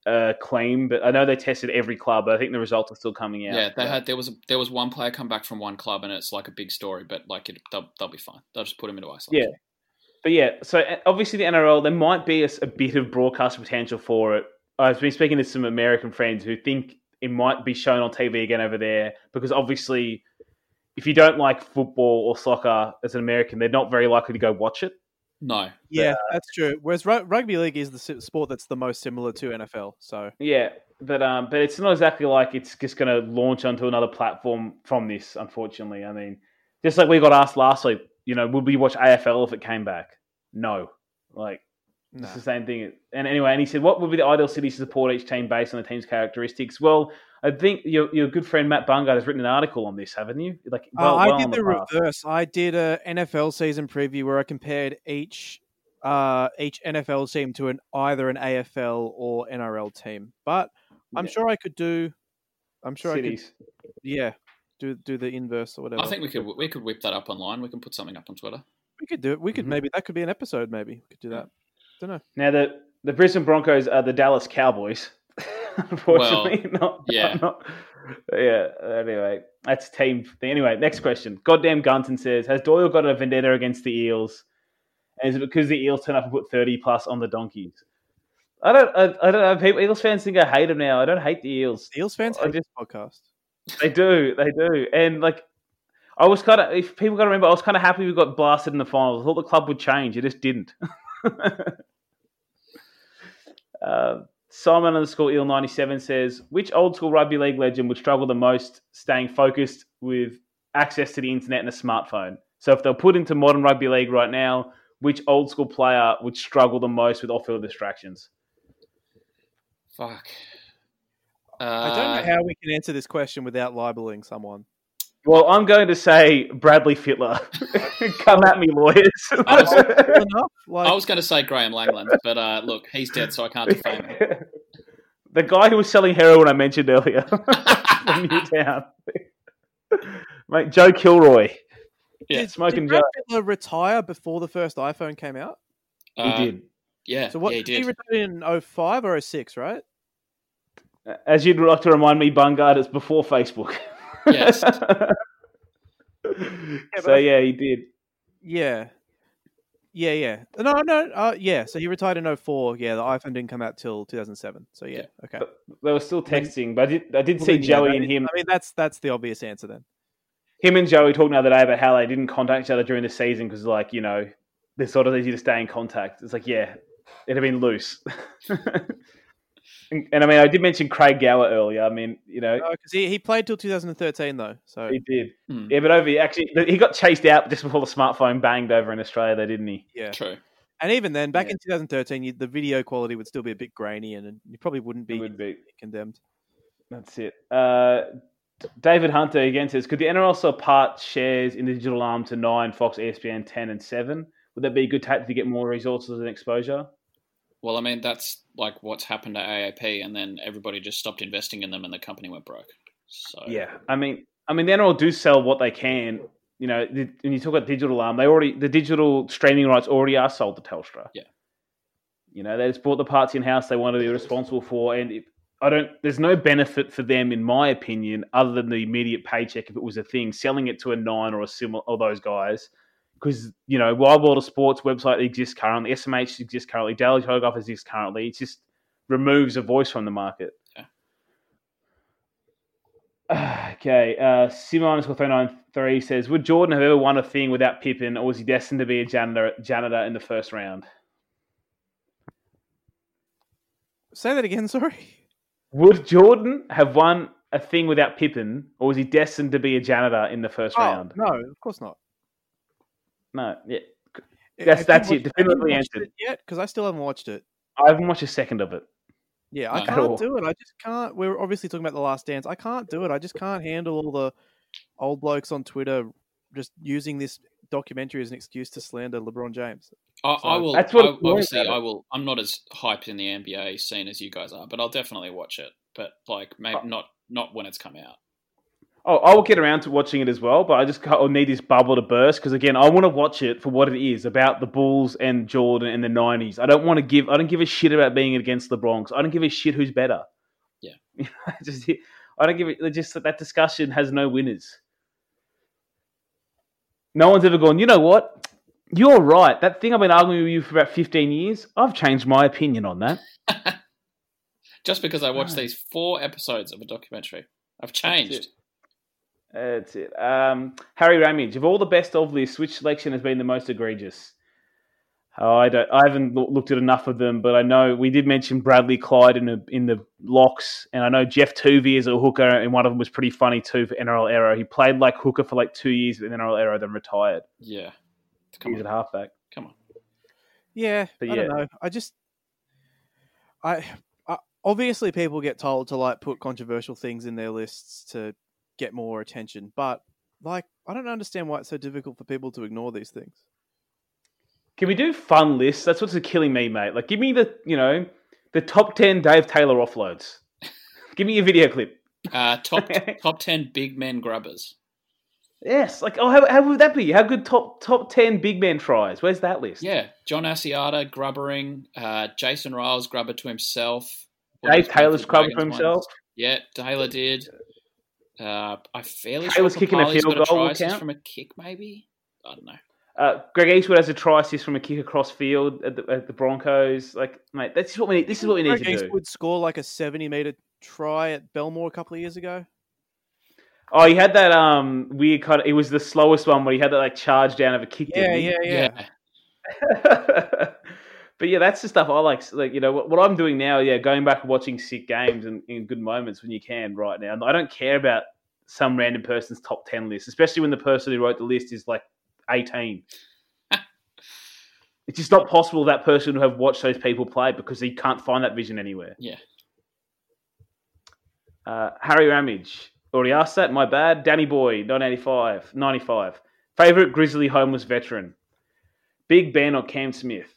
uh clean, but I know they tested every club. But I think the results are still coming out. Yeah, they had there was a, there was one player come back from one club, and it's like a big story. But like it, they'll, they'll be fine. They'll just put him into isolation. Yeah. But yeah, so uh, obviously the NRL, there might be a bit of broadcast potential for it. I've been speaking to some American friends who think it might be shown on TV again over there because obviously, if you don't like football or soccer as an American, they're not very likely to go watch it. No, Yeah, that's true. Whereas ru- rugby league is the sport that's the most similar to NFL. So Yeah, but um, but it's not exactly like it's just going to launch onto another platform from this. Unfortunately, I mean, just like we got asked last week, you know, would we watch AFL if it came back? No, like no. It's the same thing. And anyway, and he said, what would be the ideal city to support each team based on the team's characteristics? Well, I think your, your good friend Matt Bungard has written an article on this, haven't you? Like, Uh, I well did on the reverse. I did a NFL season preview where I compared each uh, each NFL team to an either an AFL or NRL team. But I'm Yeah. sure I could do. I'm sure cities. I could. Yeah, do do the inverse or whatever. I think we could we could whip that up online. We can put something up on Twitter. we could do it. We could Mhm. maybe that could be an episode. Maybe we could do that. Don't know. Now, the, the Brisbane Broncos are the Dallas Cowboys. (laughs) Unfortunately, not, yeah. not- yeah. Anyway, that's team thing. Anyway, next question. Goddamn Gunton says, has Doyle got a vendetta against the Eels? And is it because the Eels turn up and put 30 plus on the Donkeys? I don't, I, I don't know. People, Eels fans think I hate them now. I don't hate the Eels. Eels fans I hate this podcast. They do, they do, and like I was kind of. If people got to remember, I was kind of happy we got blasted in the finals. I thought the club would change. It just didn't. (laughs) uh, Simon underscore eel ninety seven says, which old school rugby league legend would struggle the most staying focused with access to the internet and a smartphone? So if they're put into modern rugby league right now, which old school player would struggle the most with off field distractions? Fuck. I don't Uh, know how we can answer this question without libeling someone. Well, I'm going to say Bradley Fittler. (laughs) Come at me, lawyers. (laughs) Fair enough. Like, I was going to say Graham Langland, but uh, look, he's dead, so I can't defame him. (laughs) the guy who was selling heroin I mentioned earlier from Newtown. Mate, Joe Kilroy. Yeah. did, Smoking did Brad Fittler retire before the first iPhone came out? He Uh, did. Yeah, So what yeah, he did he did. retire in 05 or 06, right? As you'd like to remind me, Bungard, it's before Facebook. Yes. (laughs) so yeah, he did. Yeah. Yeah, yeah. No, no, uh, yeah. So he retired in 04. Yeah, the iPhone didn't come out till 2007. So yeah, okay. They were still texting, but I did, I did Well, see then, yeah, Joey that and him, I mean, that's that's the obvious answer then. him and Joey talked the other day about how they didn't contact each other during the season because, like, you know, they're sort of easy to stay in contact. It's like, yeah, it'd have been loose. (laughs) and, and I mean, I did mention Craig Gower earlier. I mean, you know, because he, he played till 2013 though. So he did. Hmm, Yeah, but over actually, he got chased out just before the smartphone banged over in Australia, though, didn't he? yeah. True. And even then, back Yeah. in 2013, you, the video quality would still be a bit grainy, and, and you probably wouldn't be would be. condemned. That's it. Uh, David Hunter again says, could the NRL sell part shares in the digital arm to nine, Fox, ESPN, ten, and seven? Would that be a good tactic to get more resources and exposure? Well, I mean, that's like what's happened to AAP, and then everybody just stopped investing in them, and the company went broke. So Yeah, I mean, I mean, the NRL do sell what they can. You know, the, when you talk about digital arm, they already the digital streaming rights already are sold to Telstra. Yeah. You know, they just bought the parts in house they want to be responsible for, and if, I don't. There's no benefit for them, in my opinion, other than the immediate paycheck if it was a thing. Selling it to a nine or a similar or those guys, because you know, Wild World of Sports website exists currently, SMH exists currently, Daily Telegraph exists currently. It just removes a voice from the market. (sighs) Okay, uh, Simon three nine three says, "Would Jordan have ever won a thing without Pippin, or was he destined to be a janitor, janitor in the first round? Say that again. Sorry. Would Jordan have won a thing without Pippin, or was he destined to be a janitor in the first Oh, round? no, of course not. No, yeah, Have That's- you that's it, watched- have you definitively watched answered. it yet? Because I still haven't watched it. I haven't watched a second of it. Yeah, I No. can't do it. I just can't. We're obviously talking about the Last Dance. I can't do it. I just can't handle all the old blokes on Twitter just using this documentary as an excuse to slander LeBron James. I, So- I will. That's what I, I'm worried obviously. I will. I'm not as hyped in the NBA scene as you guys are, but I'll definitely watch it. But like, maybe Oh. Uh, not not when it's come out. Oh, I will get around to watching it as well, but I just can't, I need this bubble to burst because again, I want to watch it for what it is about the Bulls and Jordan in the '90s. I don't want to give. I don't give a shit about being against the Bronx. I don't give a shit who's better. Yeah. (laughs) I just I don't give it. Just that discussion has no winners. No one's ever gone. You know what? You're right. That thing I've been arguing with you for about 15 years. I've changed my opinion on that. (laughs) Just because I watched these four episodes of a documentary, I've changed. That's it. Um, Harry Ramage, of all the best of lists, which selection has been the most egregious? Oh, I don't. I haven't loo- looked at enough of them, but I know we did mention Bradley Clyde in the in the locks, and I know Geoff Toovey is a hooker, and one of them was pretty funny too for NRL era. He played like hooker for like two years with NRL era, then retired. Yeah. He Come was on. at halfback. Come on. Yeah, But I yeah. don't know. I just, I, I obviously people get told to like put controversial things in their lists to get more attention, but like I don't understand why it's so difficult for people to ignore these things. Can we do fun lists? That's what's killing me, mate. Like, give me the you know the top ten Dave Taylor offloads. (laughs) give me a video clip. Uh, top (laughs) top ten big men grubbers. Yes, like oh, how, how would that be? How good top top ten big man tries? Where's that list? Yeah, John Asiata grubbering. Uh, Jason Ryles grubber to himself. Dave Taylor's for grubbing for Dragons himself. ones? Yeah, Taylor did. Uh, I fairly Taylor's sure kicking a field got a goal will try count? from a kick, maybe. I don't know. Uh, Greg Eastwood has a try assist from a kick across field at the, at the Broncos. Like, mate, that's what we need. This is what we need Greg to do. Eastwood score like a seventy meter try at Belmore a couple of years ago. Oh, he had that um weird kind of. It was the slowest one where he had that like charge down of a kick. Yeah, didn't he? yeah, yeah. (laughs) (laughs) but yeah, that's the stuff I like. Like you know what, what I'm doing now. Yeah, going back and watching sick games and in good moments when you can. Right now, I don't care about some random person's top ten list, especially when the person who wrote the list is like 18. (laughs) it's just not possible that person would have watched those people play because he can't find that vision anywhere. Yeah. Uh, Harry Ramage. Already asked that. My bad. Danny Boy, 1985. 95. Favorite Grizzly homeless veteran? Big Ben or Cam Smith?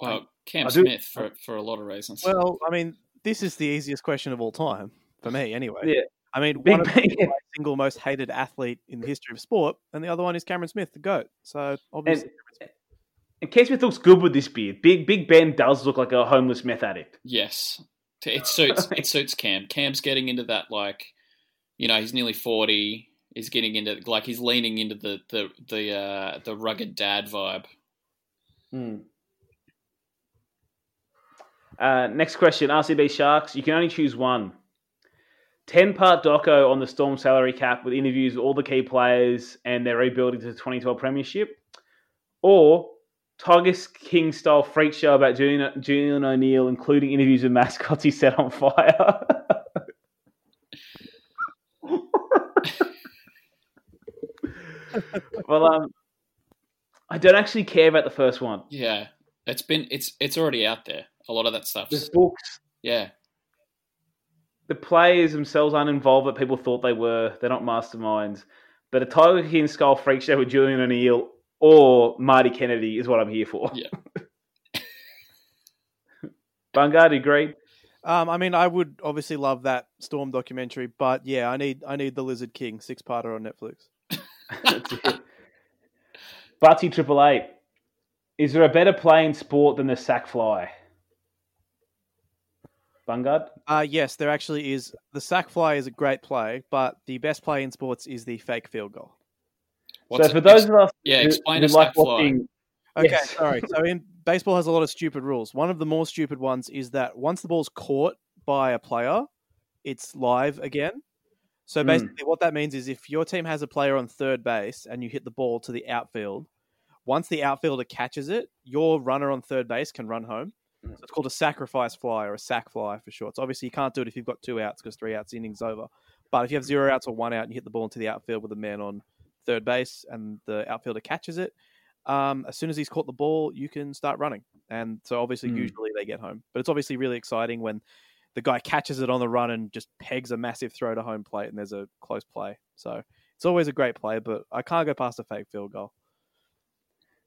Well, Cam do- Smith for for a lot of reasons. Well, I mean, this is the easiest question of all time for me, anyway. Yeah. I mean, Big one of Ben. the single most hated athlete in the history of sport, and the other one is Cameron Smith, the goat. So obviously, And Cam Smith looks good with this beard. Big Big Ben does look like a homeless meth addict. yes, It suits it suits Cam. Cam's getting into that like, you know, he's nearly forty. He's getting into like he's leaning into the the the uh, the rugged dad vibe. Hmm. Uh, next question: RCB Sharks. You can only choose one. Ten part doco on the Storm salary cap with interviews with all the key players and their rebuilding to the 2012 Premiership, or Tigers King style freak show about Julian, Julian O'Neill, including interviews with mascots he set on fire. (laughs) well, um, I don't actually care about the first one. Yeah, it's been it's it's already out there. A lot of that stuff. The books, Yeah, the players themselves aren't involved, but people thought they were. They're not masterminds. But a Tiger King style freak show with Julian O'Neill or Marty Kennedy is what I'm here for. Yeah. (laughs) Bungard, agreed. Um, I mean, I would obviously love that Storm documentary, but yeah, I need I need the Lizard King six parter on Netflix. (laughs) That's it. Butty Triple Eight. Is there a better play in sport than the sac fly? Bungard? Uh yes, there actually is. The sac fly is a great play, but the best play in sports is the fake field goal. What's so for it- those of us yeah, who- explain who a like sac fly. Okay, Yes. sorry. So in baseball has a lot of stupid rules. One of the more stupid ones is that once the ball's caught by a player, it's live again. So Mm. basically what that means is if your team has a player on third base and you hit the ball to the outfield, once the outfielder catches it, your runner on third base can run home. So it's called a sacrifice fly or a sac fly for short. So obviously you can't do it if you've got two outs because three outs the innings over. But if you have zero outs or one out and you hit the ball into the outfield with a man on third base and the outfielder catches it, um, as soon as he's caught the ball, you can start running. And so obviously, Hmm. usually they get home. But it's obviously really exciting when the guy catches it on the run and just pegs a massive throw to home plate and there's a close play. So it's always a great play, but I can't go past a fake field goal.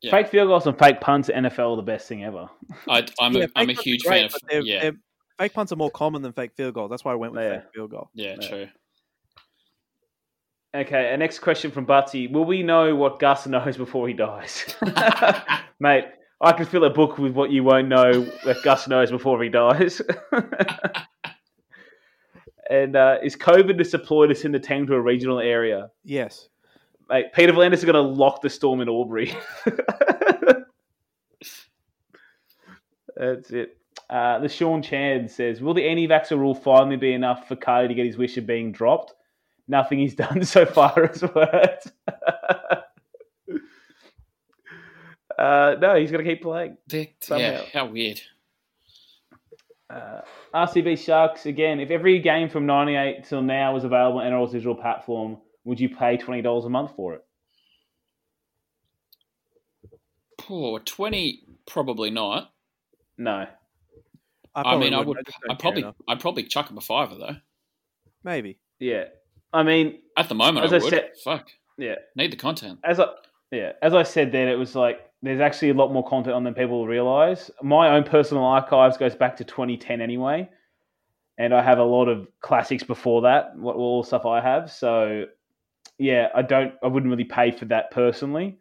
Yeah. Fake field goals and fake punts at NFL are the best thing ever. I, I'm Yeah, a, I'm a fake punts are huge great, fan of they're- yeah they're- fake punts are more common than fake field goals. That's why I went with Yeah. fake field goal. yeah Yeah. true. Okay, our next question from Butsy. Will we know what Gus knows before he dies? (laughs) Mate, I can fill a book with what you won't know that Gus knows before he dies. (laughs) and uh, is COVID to deploy us in the team to a regional area? Yes. Mate, Peter V'landys is going to lock the storm in Albury. That's it. Uh, the Sean Chan says, "Will the anti-vaxxer rule finally be enough for Cardi to get his wish of being dropped? Nothing he's (laughs) done so far has worked. (laughs) uh, no, he's going to keep playing. Somehow. yeah, how weird. Uh, RCB Sharks again. If every game from '98 till now was available on NRL's digital platform, would you pay twenty dollars a month for it? Poor twenty, probably not. No. I, I mean, I wouldn't. would. just don't I'd probably, enough. I'd probably chuck him a fiver though. Maybe. Yeah. I mean, At the moment, As I I would. said- Fuck, yeah. need the content. as I yeah, as I said then, it was like there's actually a lot more content on than people realize. My own personal archives goes back to 2010 anyway, and I have a lot of classics before that. What all the stuff I have, so yeah, I don't, I wouldn't really pay for that personally.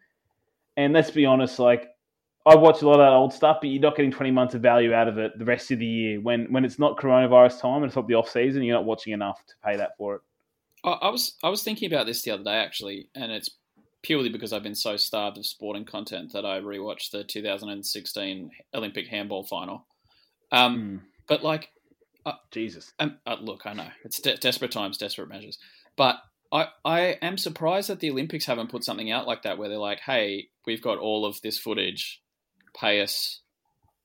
And let's be honest, like I watch a lot of that old stuff, but you're not getting 20 months of value out of it the rest of the year when when it's not coronavirus time and it's not the off season. You're not watching enough to pay that for it. I, I was, I was thinking about this the other day actually, and it's purely because I've been so starved of sporting content that I rewatched the 2016 Olympic handball final. Um, Mm. But like, Jesus. Um, uh, look, I know it's de- desperate times, desperate measures, but I I am surprised that the Olympics haven't put something out like that where they're like, "Hey, we've got all of this footage, pay us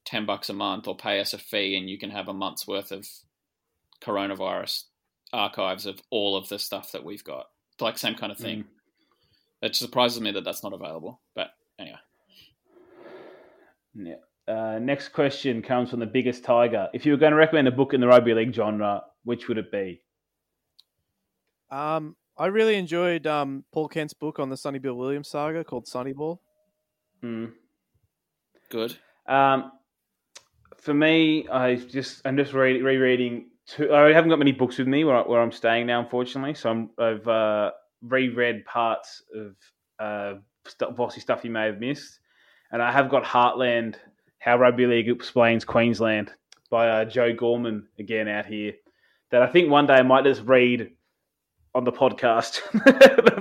ten bucks a month or pay us a fee, and you can have a month's worth of coronavirus archives of all of the stuff that we've got." Like same kind of thing. It surprises me that that's not available, but anyway. Yeah. Uh, next question comes from the biggest tiger. If you were going to recommend a book in the rugby league genre, which would it be? Um, I really enjoyed um, Paul Kent's book on the Sonny Bill Williams saga called Sonny Ball. Hmm. Good. Um, for me, I just I'm just re- rereading. Two, I haven't got many books with me where, I, where I'm staying now, unfortunately. So I'm, I've uh, reread parts of uh, st- Bossy stuff you may have missed, and I have got Heartland: How Rugby League Explains Queensland by uh, Joe Gorman again out here that I think one day I might just read on the podcast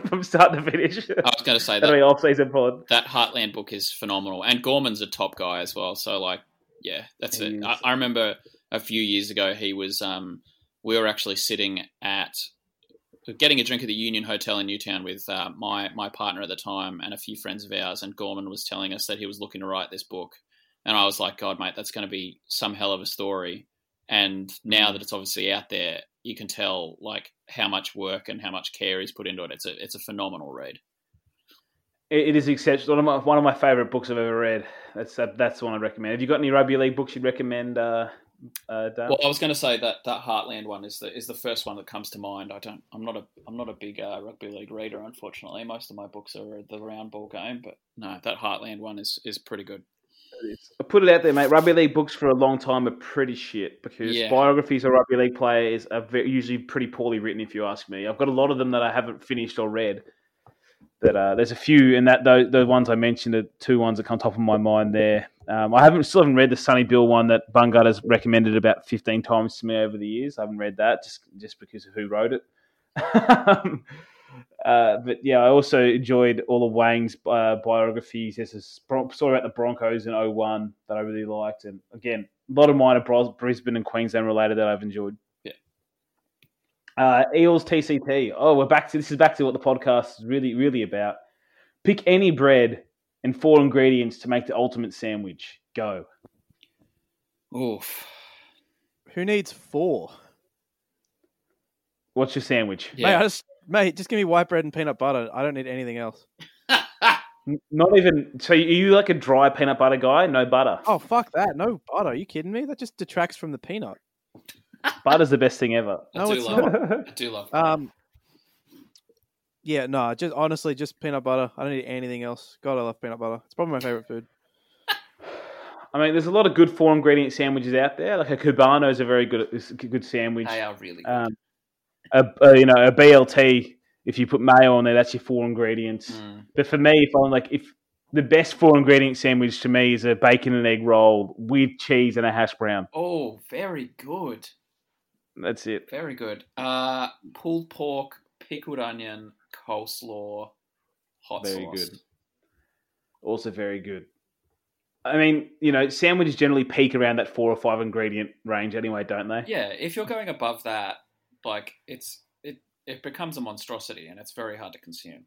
(laughs) from start to finish. I was going to say (laughs) that off season pod. that Heartland book is phenomenal, and Gorman's a top guy as well. So like, yeah, that's He it. I, I remember a few years ago he was. Um, we were actually sitting at getting a drink at the Union Hotel in Newtown with uh, my my partner at the time and a few friends of ours, and Gorman was telling us that he was looking to write this book, and I was like, God, mate, that's going to be some hell of a story. And now that it's obviously out there, you can tell like how much work and how much care is put into it. It's a it's a phenomenal read. It, is exceptional. One of my, one of my favorite books I've ever read. That's that, that's the one I recommend. Have you got any rugby league books you'd recommend, uh, uh, Dan? Well, I was going to say that that Heartland one is the is the first one that comes to mind. I don't. I'm not a I'm not a big uh, rugby league reader, unfortunately. Most of my books are the round ball game, but no, that Heartland one is is pretty good. I put it out there, mate. Rugby league books for a long time are pretty shit because Yeah. biographies of rugby league players are ve- usually pretty poorly written. If you ask me, I've got a lot of them that I haven't finished or read. But uh, there's a few, and that those, the ones I mentioned are two ones that come top of my mind there. Um, I haven't still haven't read the Sonny Bill one that Bungard has recommended about 15 times to me over the years. I haven't read that just just because of who wrote it. (laughs) Uh, but yeah, I also enjoyed all of Wang's uh, biographies. There's a sp- story about the Broncos in 01 that I really liked. And again, a lot of mine are Bros- Brisbane and Queensland related that I've enjoyed. Yeah. Uh, Eels TCT. Oh, we're back to this is back to what the podcast is really, really about. Pick any bread and four ingredients to make the ultimate sandwich. Go. Oof. Who needs four? What's your sandwich? Mate, I Yeah. just mate, just give me white bread and peanut butter. I don't need anything else. (laughs) Not even. So, are you like a dry peanut butter guy? No butter. Oh fuck that! No butter. Are you kidding me? That just detracts from the peanut. (laughs) Butter's the best thing ever. I No, do it's love. not. I do love. (laughs) Um. Yeah, no, just honestly, just peanut butter. I don't need anything else. God, I love peanut butter. It's probably my favorite food. I mean, there's a lot of good four ingredient sandwiches out there. Like a cubano is a very good good sandwich. they are really good. Um, a, a you know a BLT. If you put mayo on there, that's your four ingredients. Mm. But for me, if I'm like if the best four ingredient sandwich to me is a bacon and egg roll with cheese and a hash brown. Oh, very good. That's it. Very good. Uh, pulled pork, pickled onion, coleslaw, hot Very sauce. Very good. Also very good. I mean, you know, sandwiches generally peak around that four or five ingredient range anyway, don't they? Yeah, if you're going above that, like it's it it becomes a monstrosity and it's very hard to consume.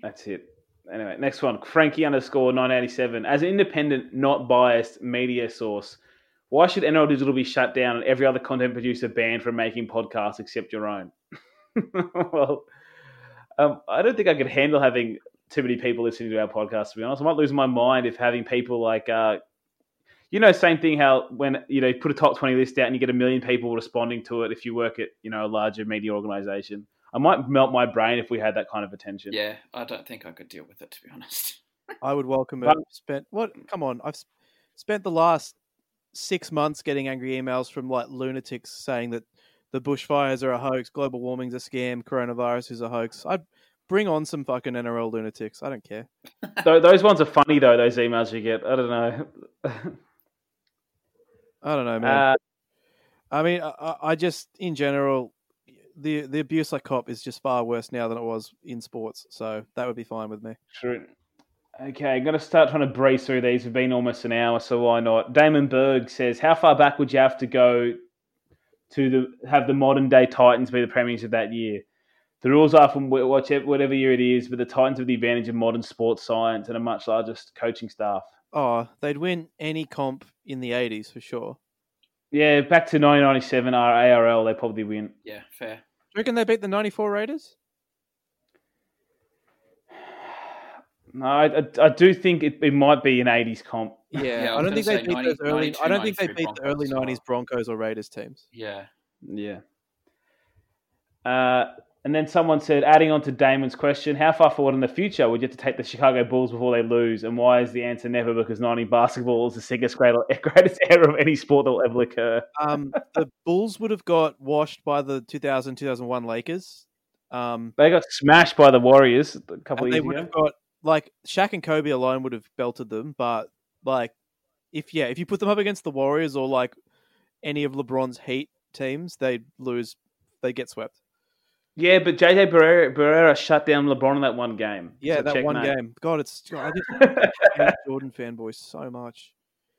That's it. Anyway, next one. Frankie underscore 987. As an independent, not biased media source, why should NRL Digital be shut down and every other content producer banned from making podcasts except your own? (laughs) well, um, I don't think I could handle having too many people listening to our podcast, to be honest. I might lose my mind if having people like, uh, you know, same thing how when, you know, you put a top 20 list out and you get a million people responding to it if you work at, you know, a larger media organization. I might melt my brain if we had that kind of attention. Yeah, I don't think I could deal with it to be honest. I would welcome it. But- Spent what? Come on, I've spent the last six months getting angry emails from like lunatics saying that the bushfires are a hoax, global warming's a scam, coronavirus is a hoax. I'd bring on some fucking NRL lunatics. I don't care. (laughs) Those ones are funny though. Those emails you get. I don't know. (laughs) I don't know, man. Uh, I mean, I, I- just in general, the the abuse I cop is just far worse now than it was in sports. So that would be fine with me. true. Okay, I'm going to start trying to breeze through these. We've been almost an hour, so why not? Damon Berg says, "How far back would you have to go to the have the modern day Titans be the premiers of that year?" The rules are from whatever year it is, but the Titans have the advantage of modern sports science and a much larger coaching staff. Oh, they'd win any comp in the '80s for sure. Yeah, back to 1997 our ARL, they probably win. Yeah, fair. Do you reckon they beat the '94 Raiders? (sighs) No, I, I, I do think it, it might be an 80s comp. Yeah, Yeah, I I, don't think they beat 90 those early. I don't think they 93 beat the early Broncos as well. '90s Broncos or Raiders teams. Yeah. Yeah. Uh, and then someone said, adding on to Damon's question, how far forward in the future would you have to take the Chicago Bulls before they lose? And why is the answer never? Because 90 basketball is the great- (laughs) greatest error of any sport that will ever occur. Um, the Bulls would have got washed by the 2000 2001 Lakers. Um, They got smashed by the Warriors a couple and of they years would ago. have got like Shaq and Kobe alone would have belted them, but like if yeah, if you put them up against the Warriors or like any of LeBron's Heat teams, they'd lose, they get swept. Yeah, but JJ Barrera, Barrera shut down LeBron in that one game. Yeah, So that one game. God, it's I just (laughs) Jordan fanboys so much.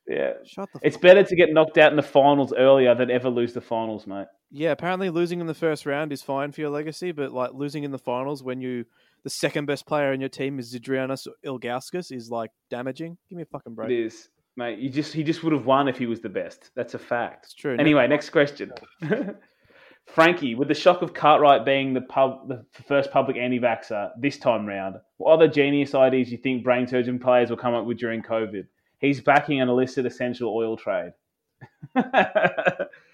Yeah. Shut the. It's better to get knocked out in the finals earlier than ever lose the finals, mate. Yeah, apparently losing in the first round is fine for your legacy, but like losing in the finals when you the second best player in your team is Zydrunas Ilgauskas is like damaging. Give me a fucking break. is, mate. You just he just would have won if he was the best. That's a fact. It's true. Anyway, next question. (laughs) Frankie, with the shock of Cartwright being the pub, the first public anti-vaxxer this time round, what other genius ideas do you think brain surgeon players will come up with during COVID? He's backing an illicit essential oil trade. Uh,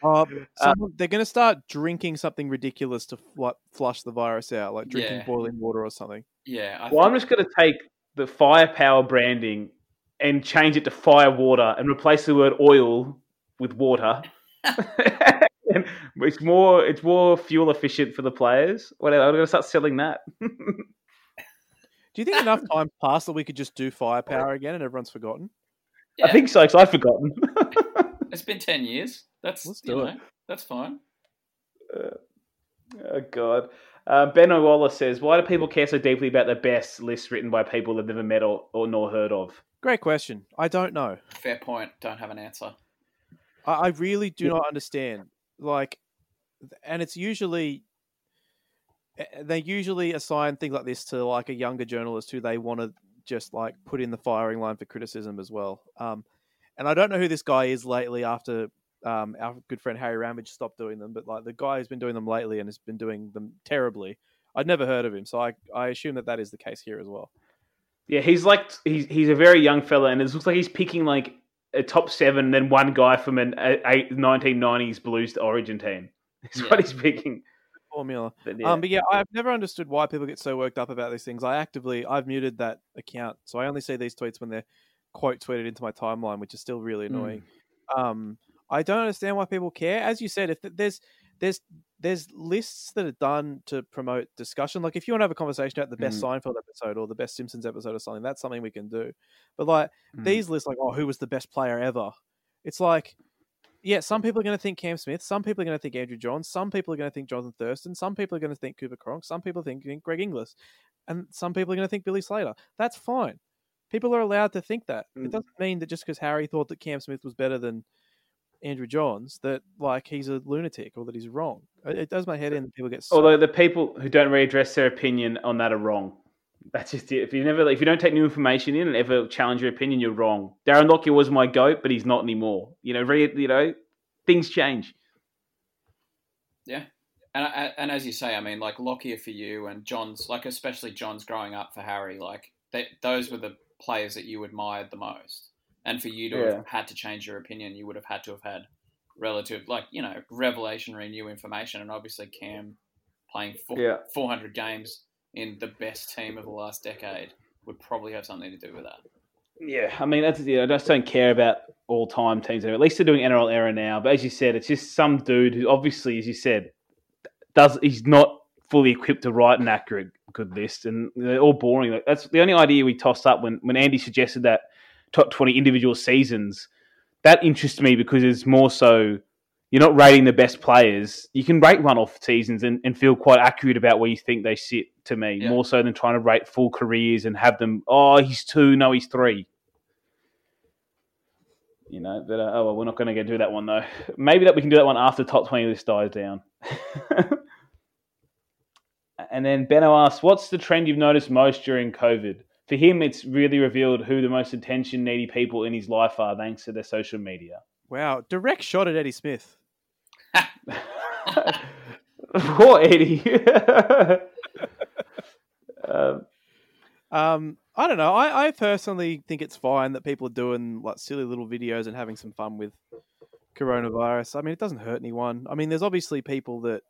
(laughs) someone, they're going to start drinking something ridiculous to like flush the virus out, like drinking Yeah. boiling water or something. Yeah, I well, I'm just going to take the firepower branding and change it to fire water and replace the word oil with water. (laughs) (laughs) And it's more it's more fuel efficient for the players. Whatever, I'm going to start selling that. Do you think enough (laughs) time passed that we could just do firepower again and everyone's forgotten? yeah, I think so, because I've forgotten. it's been ten years. That's Let's you do know, it. that's fine. Oh God. Uh, ben Wallace says, "Why do people care so deeply about the best lists written by people they've never met or, or nor heard of?" Great question. I don't know. Fair point. Don't have an answer. I, I really do not understand. Like, and it's usually eh, they usually assign things like this to like a younger journalist who they want to just like put in the firing line for criticism as well. Um, and I don't know who this guy is lately after um, our good friend Harry Ramage stopped doing them, but like the guy who's been doing them lately and has been doing them terribly. I'd never heard of him, so I I assume that that is the case here as well. Yeah, he's like he's he's a very young fella, and it looks like he's picking like a top seven, then one guy from an a 1990s Blues Origin team. (laughs) That's Yeah. what he's picking. Formula. But yeah. Um, but yeah, I've never understood why people get so worked up about these things. I actively, I've muted that account, so I only see these tweets when they're quote tweeted into my timeline, which is still really Hmm. annoying. Um, I don't understand why people care. As you said, if th- there's there's there's lists that are done to promote discussion. Like if you want to have a conversation about the best Mm. Seinfeld episode or the best Simpsons episode or something, that's something we can do. But like Mm. these lists, like oh, who was the best player ever? It's like yeah, some people are going to think Cam Smith. Some people are going to think Andrew Johns. Some people are going to think Jonathan Thurston. Some people are going to think Cooper Cronk. Some people think, think Greg Inglis. And some people are going to think Billy Slater. That's fine. People are allowed to think that. Mm. It doesn't mean that just because Harry thought that Cam Smith was better than Andrew Johns, that like he's a lunatic or that he's wrong. It, does my head in that people get so Although the people who don't readdress their opinion on that are wrong. That's just it. If you never, if you don't take new information in and ever challenge your opinion, you're wrong. Darren Lockyer was my goat, but he's not anymore. You know, re, you know, things change. Yeah. And uh, and as you say, I mean, like Lockyer for you and Johns, like especially Johns growing up for Harry, like they, those were the players that you admired the most. And for you to Yeah. have had to change your opinion, you would have had to have had relative, like you know, revelationary new information. And obviously, Cam playing four, Yeah. 400 games in the best team of the last decade would probably have something to do with that. Yeah, I mean, that's yeah, I just don't care about all time teams. At least they're doing NRL era now. But as you said, it's just some dude who obviously, as you said, does he's not fully equipped to write an accurate good list, and they're all boring. Like, that's the only idea we tossed up when when Andy suggested that top twenty individual seasons. That interests me because it's more so you're not rating the best players. You can rate one off seasons and, and feel quite accurate about where you think they sit. To me, Yeah. more so than trying to rate full careers and have them. Oh, he's two. No, he's three you know. But uh, oh well, we're not going to do that one though. Maybe that we can do that one after top twenty list dies down. (laughs) and then Benno asks, "What's the trend you've noticed most during COVID?" For him, it's really revealed who the most attention needy people in his life are, thanks to their social media. wow, direct shot at Eddie Smith. Poor Eddie. um, Um, I don't know. I, I personally think it's fine that people are doing like silly little videos and having some fun with coronavirus. I mean, it doesn't hurt anyone. I mean, there's obviously people that,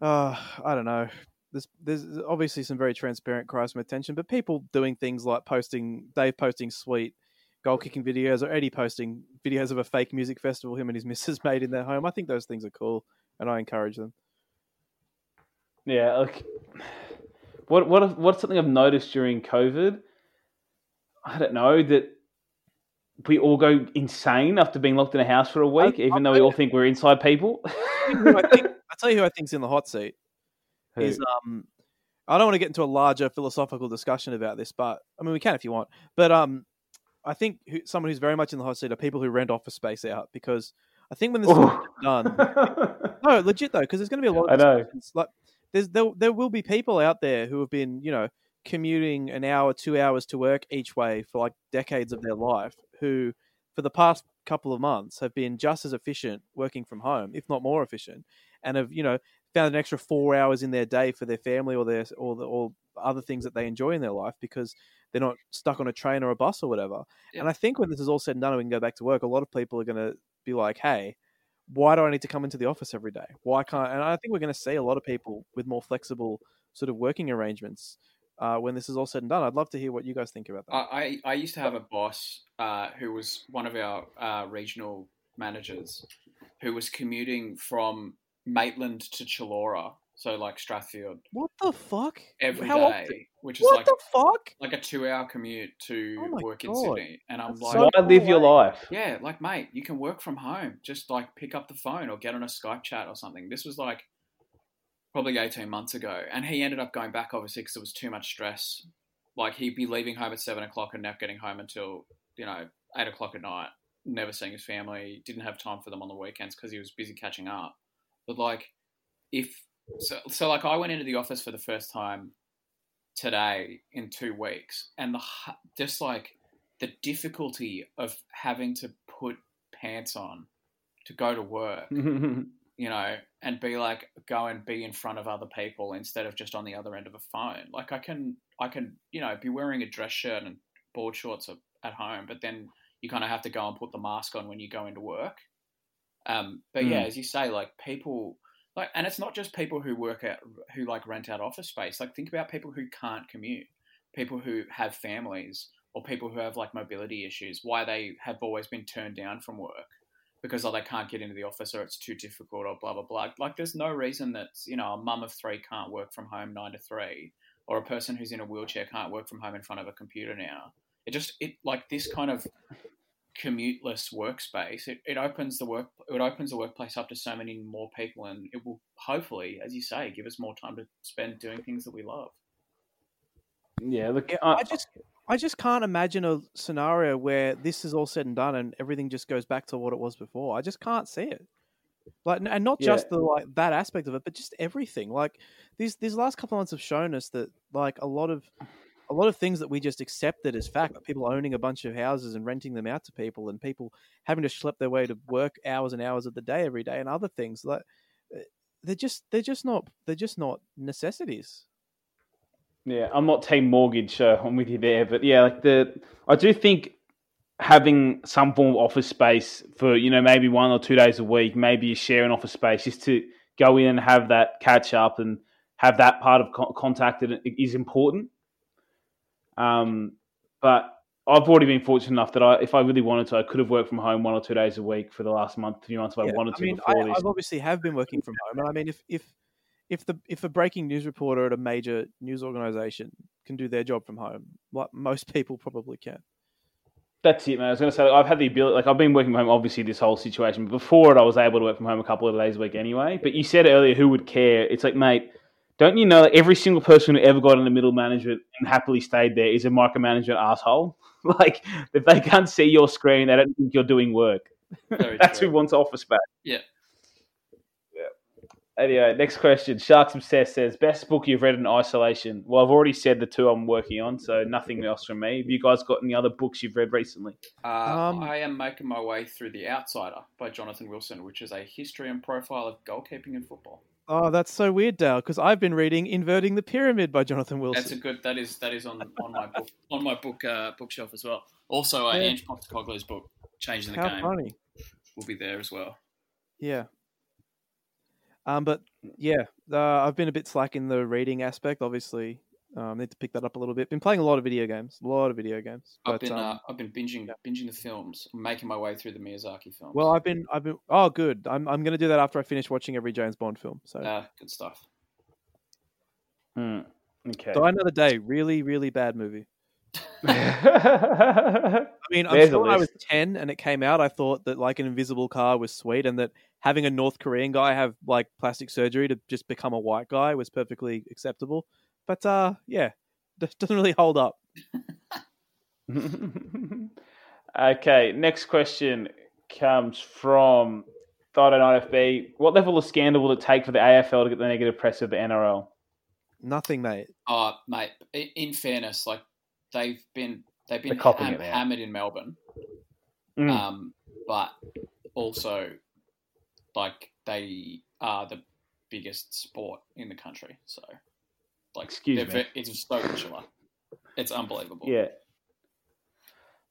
uh, I don't know. There's there's obviously some very transparent cries for attention, but people doing things like posting, Dave posting sweet goal kicking videos, or Eddie posting videos of a fake music festival him and his (laughs) missus made in their home. I think those things are cool, and I encourage them. Yeah, like what what what's something I've noticed during COVID? I don't know that we all go insane after being locked in a house for a week, I- even I'll though we tell all think we're inside people. I think, (laughs) I tell you who I think's in the hot seat Who? is um. I don't want to get into a larger philosophical discussion about this, but I mean we can if you want. But um, I think who, someone who's very much in the hot seat are people who rent office space out because I think when this is done, (laughs) no, legit though, because there's going to be a lot. I know. Like, there's there, there will be people out there who have been, you know, commuting an hour, two hours to work each way for like decades of their life, who for the past couple of months have been just as efficient working from home, if not more efficient, and have you know found an extra four hours in their day for their family or their or the, or other things that they enjoy in their life because they're not stuck on a train or a bus or whatever. Yeah. And I think when this is all said and done and we can go back to work, a lot of people are going to be like, "Hey, why do I need to come into the office every day? Why can't?" And I think we're going to see a lot of people with more flexible sort of working arrangements uh, when this is all said and done. I'd love to hear what you guys think about that. I, I, used to have a boss uh, who was one of our uh, regional managers who was commuting from Maitland to Chullora, so like Strathfield, what the fuck? every day, How often? which is What like the fuck? like a two-hour commute to Oh my work in Sydney, and I'm That's like, so Why live your life? yeah, like mate, you can work from home. Just like pick up the phone or get on a Skype chat or something. This was like probably 18 months ago, and he ended up going back obviously because it was too much stress. Like he'd be leaving home at seven o'clock and not getting home until you know eight o'clock at night. Never seeing his family. Didn't have time for them on the weekends because he was busy catching up. But like, if so, so like I went into the office for the first time today in two weeks, and the just like the difficulty of having to put pants on to go to work, (laughs) you know, and be like go and be in front of other people instead of just on the other end of a phone. Like I can, I can, you know, be wearing a dress shirt and board shorts at- home, but then you kind of have to go and put the mask on when you go into work. Um, but yeah, Mm. as you say, like people, like, and it's not just people who work at who like rent out office space. Like think about people who can't commute, people who have families, or people who have like mobility issues. Why they have always been turned down from work because oh, they can't get into the office or it's too difficult or blah blah blah. Like there's no reason that you know a mum of three can't work from home nine to three, or a person who's in a wheelchair can't work from home in front of a computer now. It just it like this kind of commuteless workspace. It, it opens the work it opens the workplace up to so many more people, and it will hopefully, as you say, give us more time to spend doing things that we love. yeah, look, Yeah, I, I just I just can't imagine a scenario where this is all said and done and everything just goes back to what it was before. I just can't see it. Like, and not Yeah. just the like that aspect of it, but just everything. Like these these last couple of months have shown us that like a lot of a lot of things that we just accepted as fact, people owning a bunch of houses and renting them out to people, and people having to schlep their way to work hours and hours of the day every day, and other things like uh, they're just they're just not they're just not necessities. Yeah, I'm not team mortgage, so I'm with you there. But yeah, like the I do think having some form of office space for you know maybe one or two days a week, maybe you share an office space just to go in and have that catch up and have that part of contact is important. Um, but I've already been fortunate enough that I, if I really wanted to, I could have worked from home one or two days a week for the last month, few months if I Yeah, wanted I to mean, I, before this. I've obviously have been working from home, and I mean, if if if the if a breaking news reporter at a major news organization can do their job from home, like most (laughs) people probably can. That's it, man. I was going to say, I've had the ability, like, I've been working from home, obviously, this whole situation. But before it, I was able to work from home a couple of days a week anyway. But you said earlier, who would care? It's like, mate, don't you know that every single person who ever got into middle management and happily stayed there is a micromanagement asshole? (laughs) like, if they can't see your screen, they don't think you're doing work. (laughs) That's true. who wants office space. Yeah. Anyway, next question. Sharks Obsessed says, best book you've read in isolation. Well, I've already said the two I'm working on, so nothing else from me. Have you guys got any other books you've read recently? Uh, Um, I am making my way through The Outsider by Jonathan Wilson, which is a history and profile of goalkeeping in football. Oh, that's so weird, Dale, because I've been reading "Inverting the Pyramid" by Jonathan Wilson. That's a good. That is that is on, on my book on my book uh, bookshelf as well. Also, uh, Yeah. Ange Postecoglou's book, Changing the How Game, funny! will be there as well. Yeah. Um, but yeah, uh, I've been a bit slack in the reading aspect. Obviously, um, need to pick that up a little bit. Been playing a lot of video games, a lot of video games. I've But, been um, uh, I've been binging binging the films, I'm making my way through the Miyazaki films. well, I've been, I've been. Oh, good. I'm, I'm going to do that after I finish watching every James Bond film. So, uh, good stuff. Hmm. Okay. Die Another Day, really, really bad movie. (laughs) I mean, I'm There's sure when I was 10 and it came out, I thought that like an invisible car was sweet and that having a North Korean guy have like plastic surgery to just become a white guy was perfectly acceptable. But uh, yeah, d- (laughs) doesn't really hold up. (laughs) okay, next question comes from Friday Night FB. What level of scandal will it take for the AFL to get the negative press of the NRL? Nothing, mate. Oh, mate. In fairness, like they've been they've been They're ham- it hammered in Melbourne, Mm. um, but also like they are the biggest sport in the country. So, like, Excuse me. it's so. It's unbelievable. Yeah.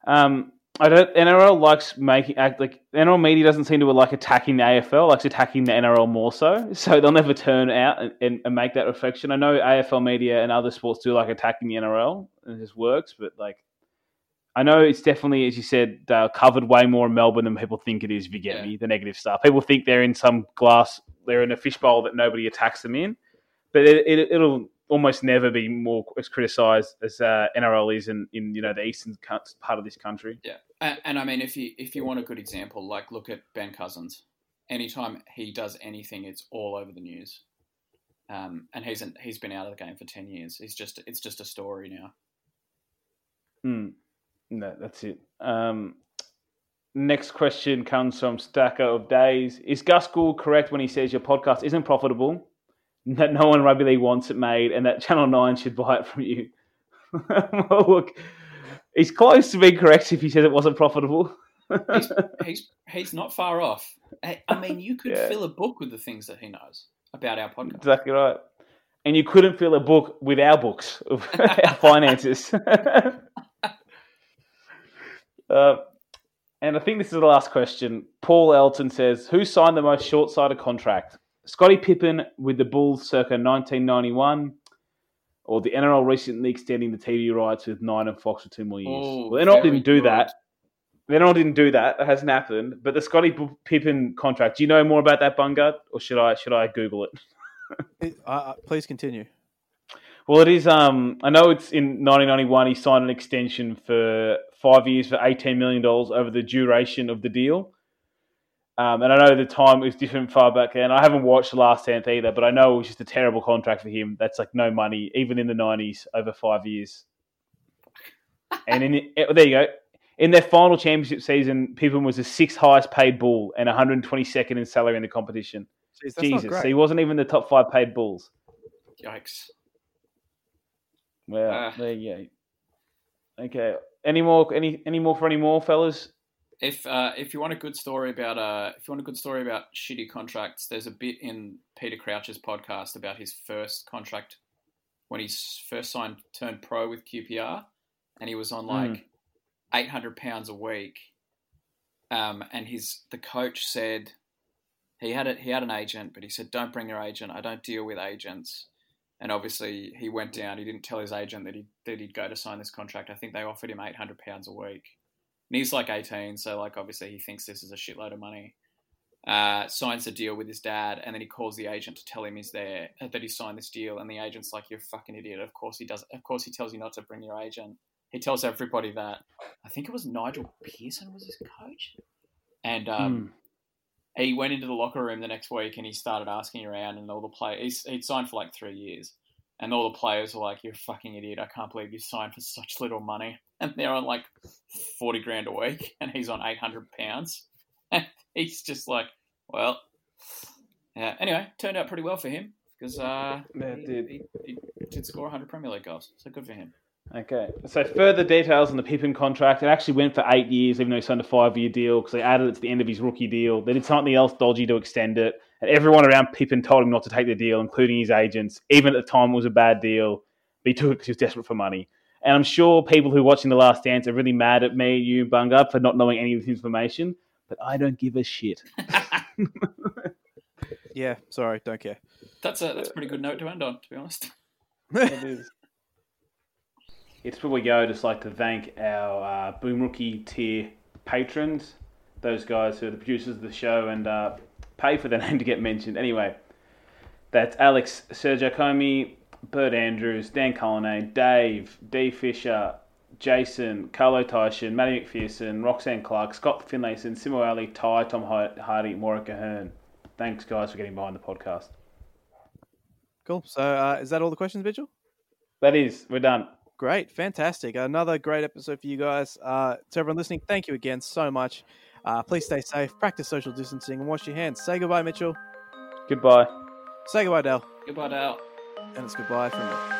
Um, I don't. NRL likes making act like NRL media doesn't seem to like attacking the AFL, likes attacking the NRL more so. (laughs) So they'll never turn out and, and, and make that reflection. I know AFL media and other sports do like attacking the NRL, and it just works. But like, I know it's definitely, as you said, uh, covered way more in Melbourne than people think it is. If you get Yeah. me, the negative stuff. People think they're in some glass, they're in a fishbowl that nobody attacks them in. But it, it, it'll almost never be more as criticised as uh, NRL is in, in you know the eastern part of this country. Yeah, and, and I mean, if you if you want a good example, like look at Ben Cousins. Anytime he does anything, it's all over the news. Um, and he's an, he's been out of the game for ten years. It's just it's just a story now. Hmm. No, that's it. Um, next question comes from Stacker of Days. Is Gus Gould correct when he says your podcast isn't profitable, (laughs) that no one rugby league wants it made, and that Channel 9 should buy it from you? (laughs) well, look, he's close to being correct if he says it wasn't profitable. He's (laughs) he's he's not far off. I, mean, you could Yeah. fill a book with the things that he knows about our podcast. exactly right. And you couldn't fill a book with our books of our finances. uh, and I think this is the last question. Paul Elton says, "Who signed the most short-sighted contract? Scottie Pippen with the Bulls circa 1991, or the NRL recently extending the TV rights with Nine and Fox for two more years?" Oh, well, NRL very didn't do good. that. The NRL didn't do that. That hasn't happened. But the Scottie Pippen contract. Do you know more about that, Bungard, or should I should I Google it? It- uh, uh, please continue. Well, it is. Um, I know it's in 1991. He signed an extension for five years for 18 million dollars over the duration of the deal. Um, and I know the time was different far back then. I haven't watched the Last Dance either, but I know it was just a terrible contract for him. That's like no money, even in the 90s, over five years. and in it, (laughs) there you go. In their final championship season, Pippen was the sixth highest paid bull and 122nd in salary in the competition. Jeez, Jesus, so he wasn't even the top five paid bulls. Yikes! Well, Ah. there you go. Okay. Any more? Any any more for any more fellas? If uh, if you want a good story about uh, if you want a good story about shitty contracts, there's a bit in Peter Crouch's podcast about his first contract when he first signed turned pro with QPR, and he was on like eight hundred pounds a week. Um, and his the coach said he had a, he had an agent, but he said don't bring your agent. I don't deal with agents. And obviously he went down. He didn't tell his agent that he that he'd go to sign this contract. I think they offered him eight hundred pounds a week. And he's like 18, so like obviously he thinks this is a shitload of money. Uh, signs a deal with his dad, and then he calls the agent to tell him he's there that he signed this deal, and the agent's like, "You're a fucking idiot." Of course he does. Of course he tells you not to bring your agent. He tells everybody that. I think it was Nigel Pearson was his coach, and um, he went into the locker room the next week and he started asking around, and all the players he'd signed for like three years, and all the players were like, "You're a fucking idiot! I can't believe you signed for such little money." And they're on like forty grand a week, and he's on eight hundred pounds, (laughs) and he's just like, "Well, yeah." Anyway, turned out pretty well for him because uh, it he, did. He, he did score hundred Premier League goals, so good for him. Okay. So further details on the Pippen contract. It actually went for eight years, even though he signed a five-year deal because they added it to the end of his rookie deal. They did something else dodgy to extend it, and everyone around Pippen told him not to take the deal, including his agents. Even at the time, it was a bad deal, but he took it because he was desperate for money. And I'm sure people who are watching The Last Dance are really mad at me, you, Bunga, for not knowing any of this information. But I don't give a shit. (laughs) (laughs) Yeah, sorry, don't care. That's a that's a pretty good note to end on, to be honest. (laughs) it is. It's where we go. Just like to thank our uh, Boom Rookie tier patrons, those guys who are the producers of the show and uh, pay for their name to get mentioned. Anyway, that's Alex Sergio Comey, Bert Andrews, Dan Cullinane, Dave, D Fisher, Jason, Carlo Tyson, Matty McPherson, Roxanne Clark, Scott Finlayson, Simo Ali, Ty, Tom Hardy, Maura Hearn. Thanks, guys, for getting behind the podcast. Cool. So, uh, is that all the questions, Mitchell? That is. We're done. Great. Fantastic. Another great episode for you guys. Uh, to everyone listening, thank you again so much. Uh, please stay safe, practice social distancing, and wash your hands. Say goodbye, Mitchell. Goodbye. Say goodbye, Dale. Goodbye, Dale. And it's goodbye from me.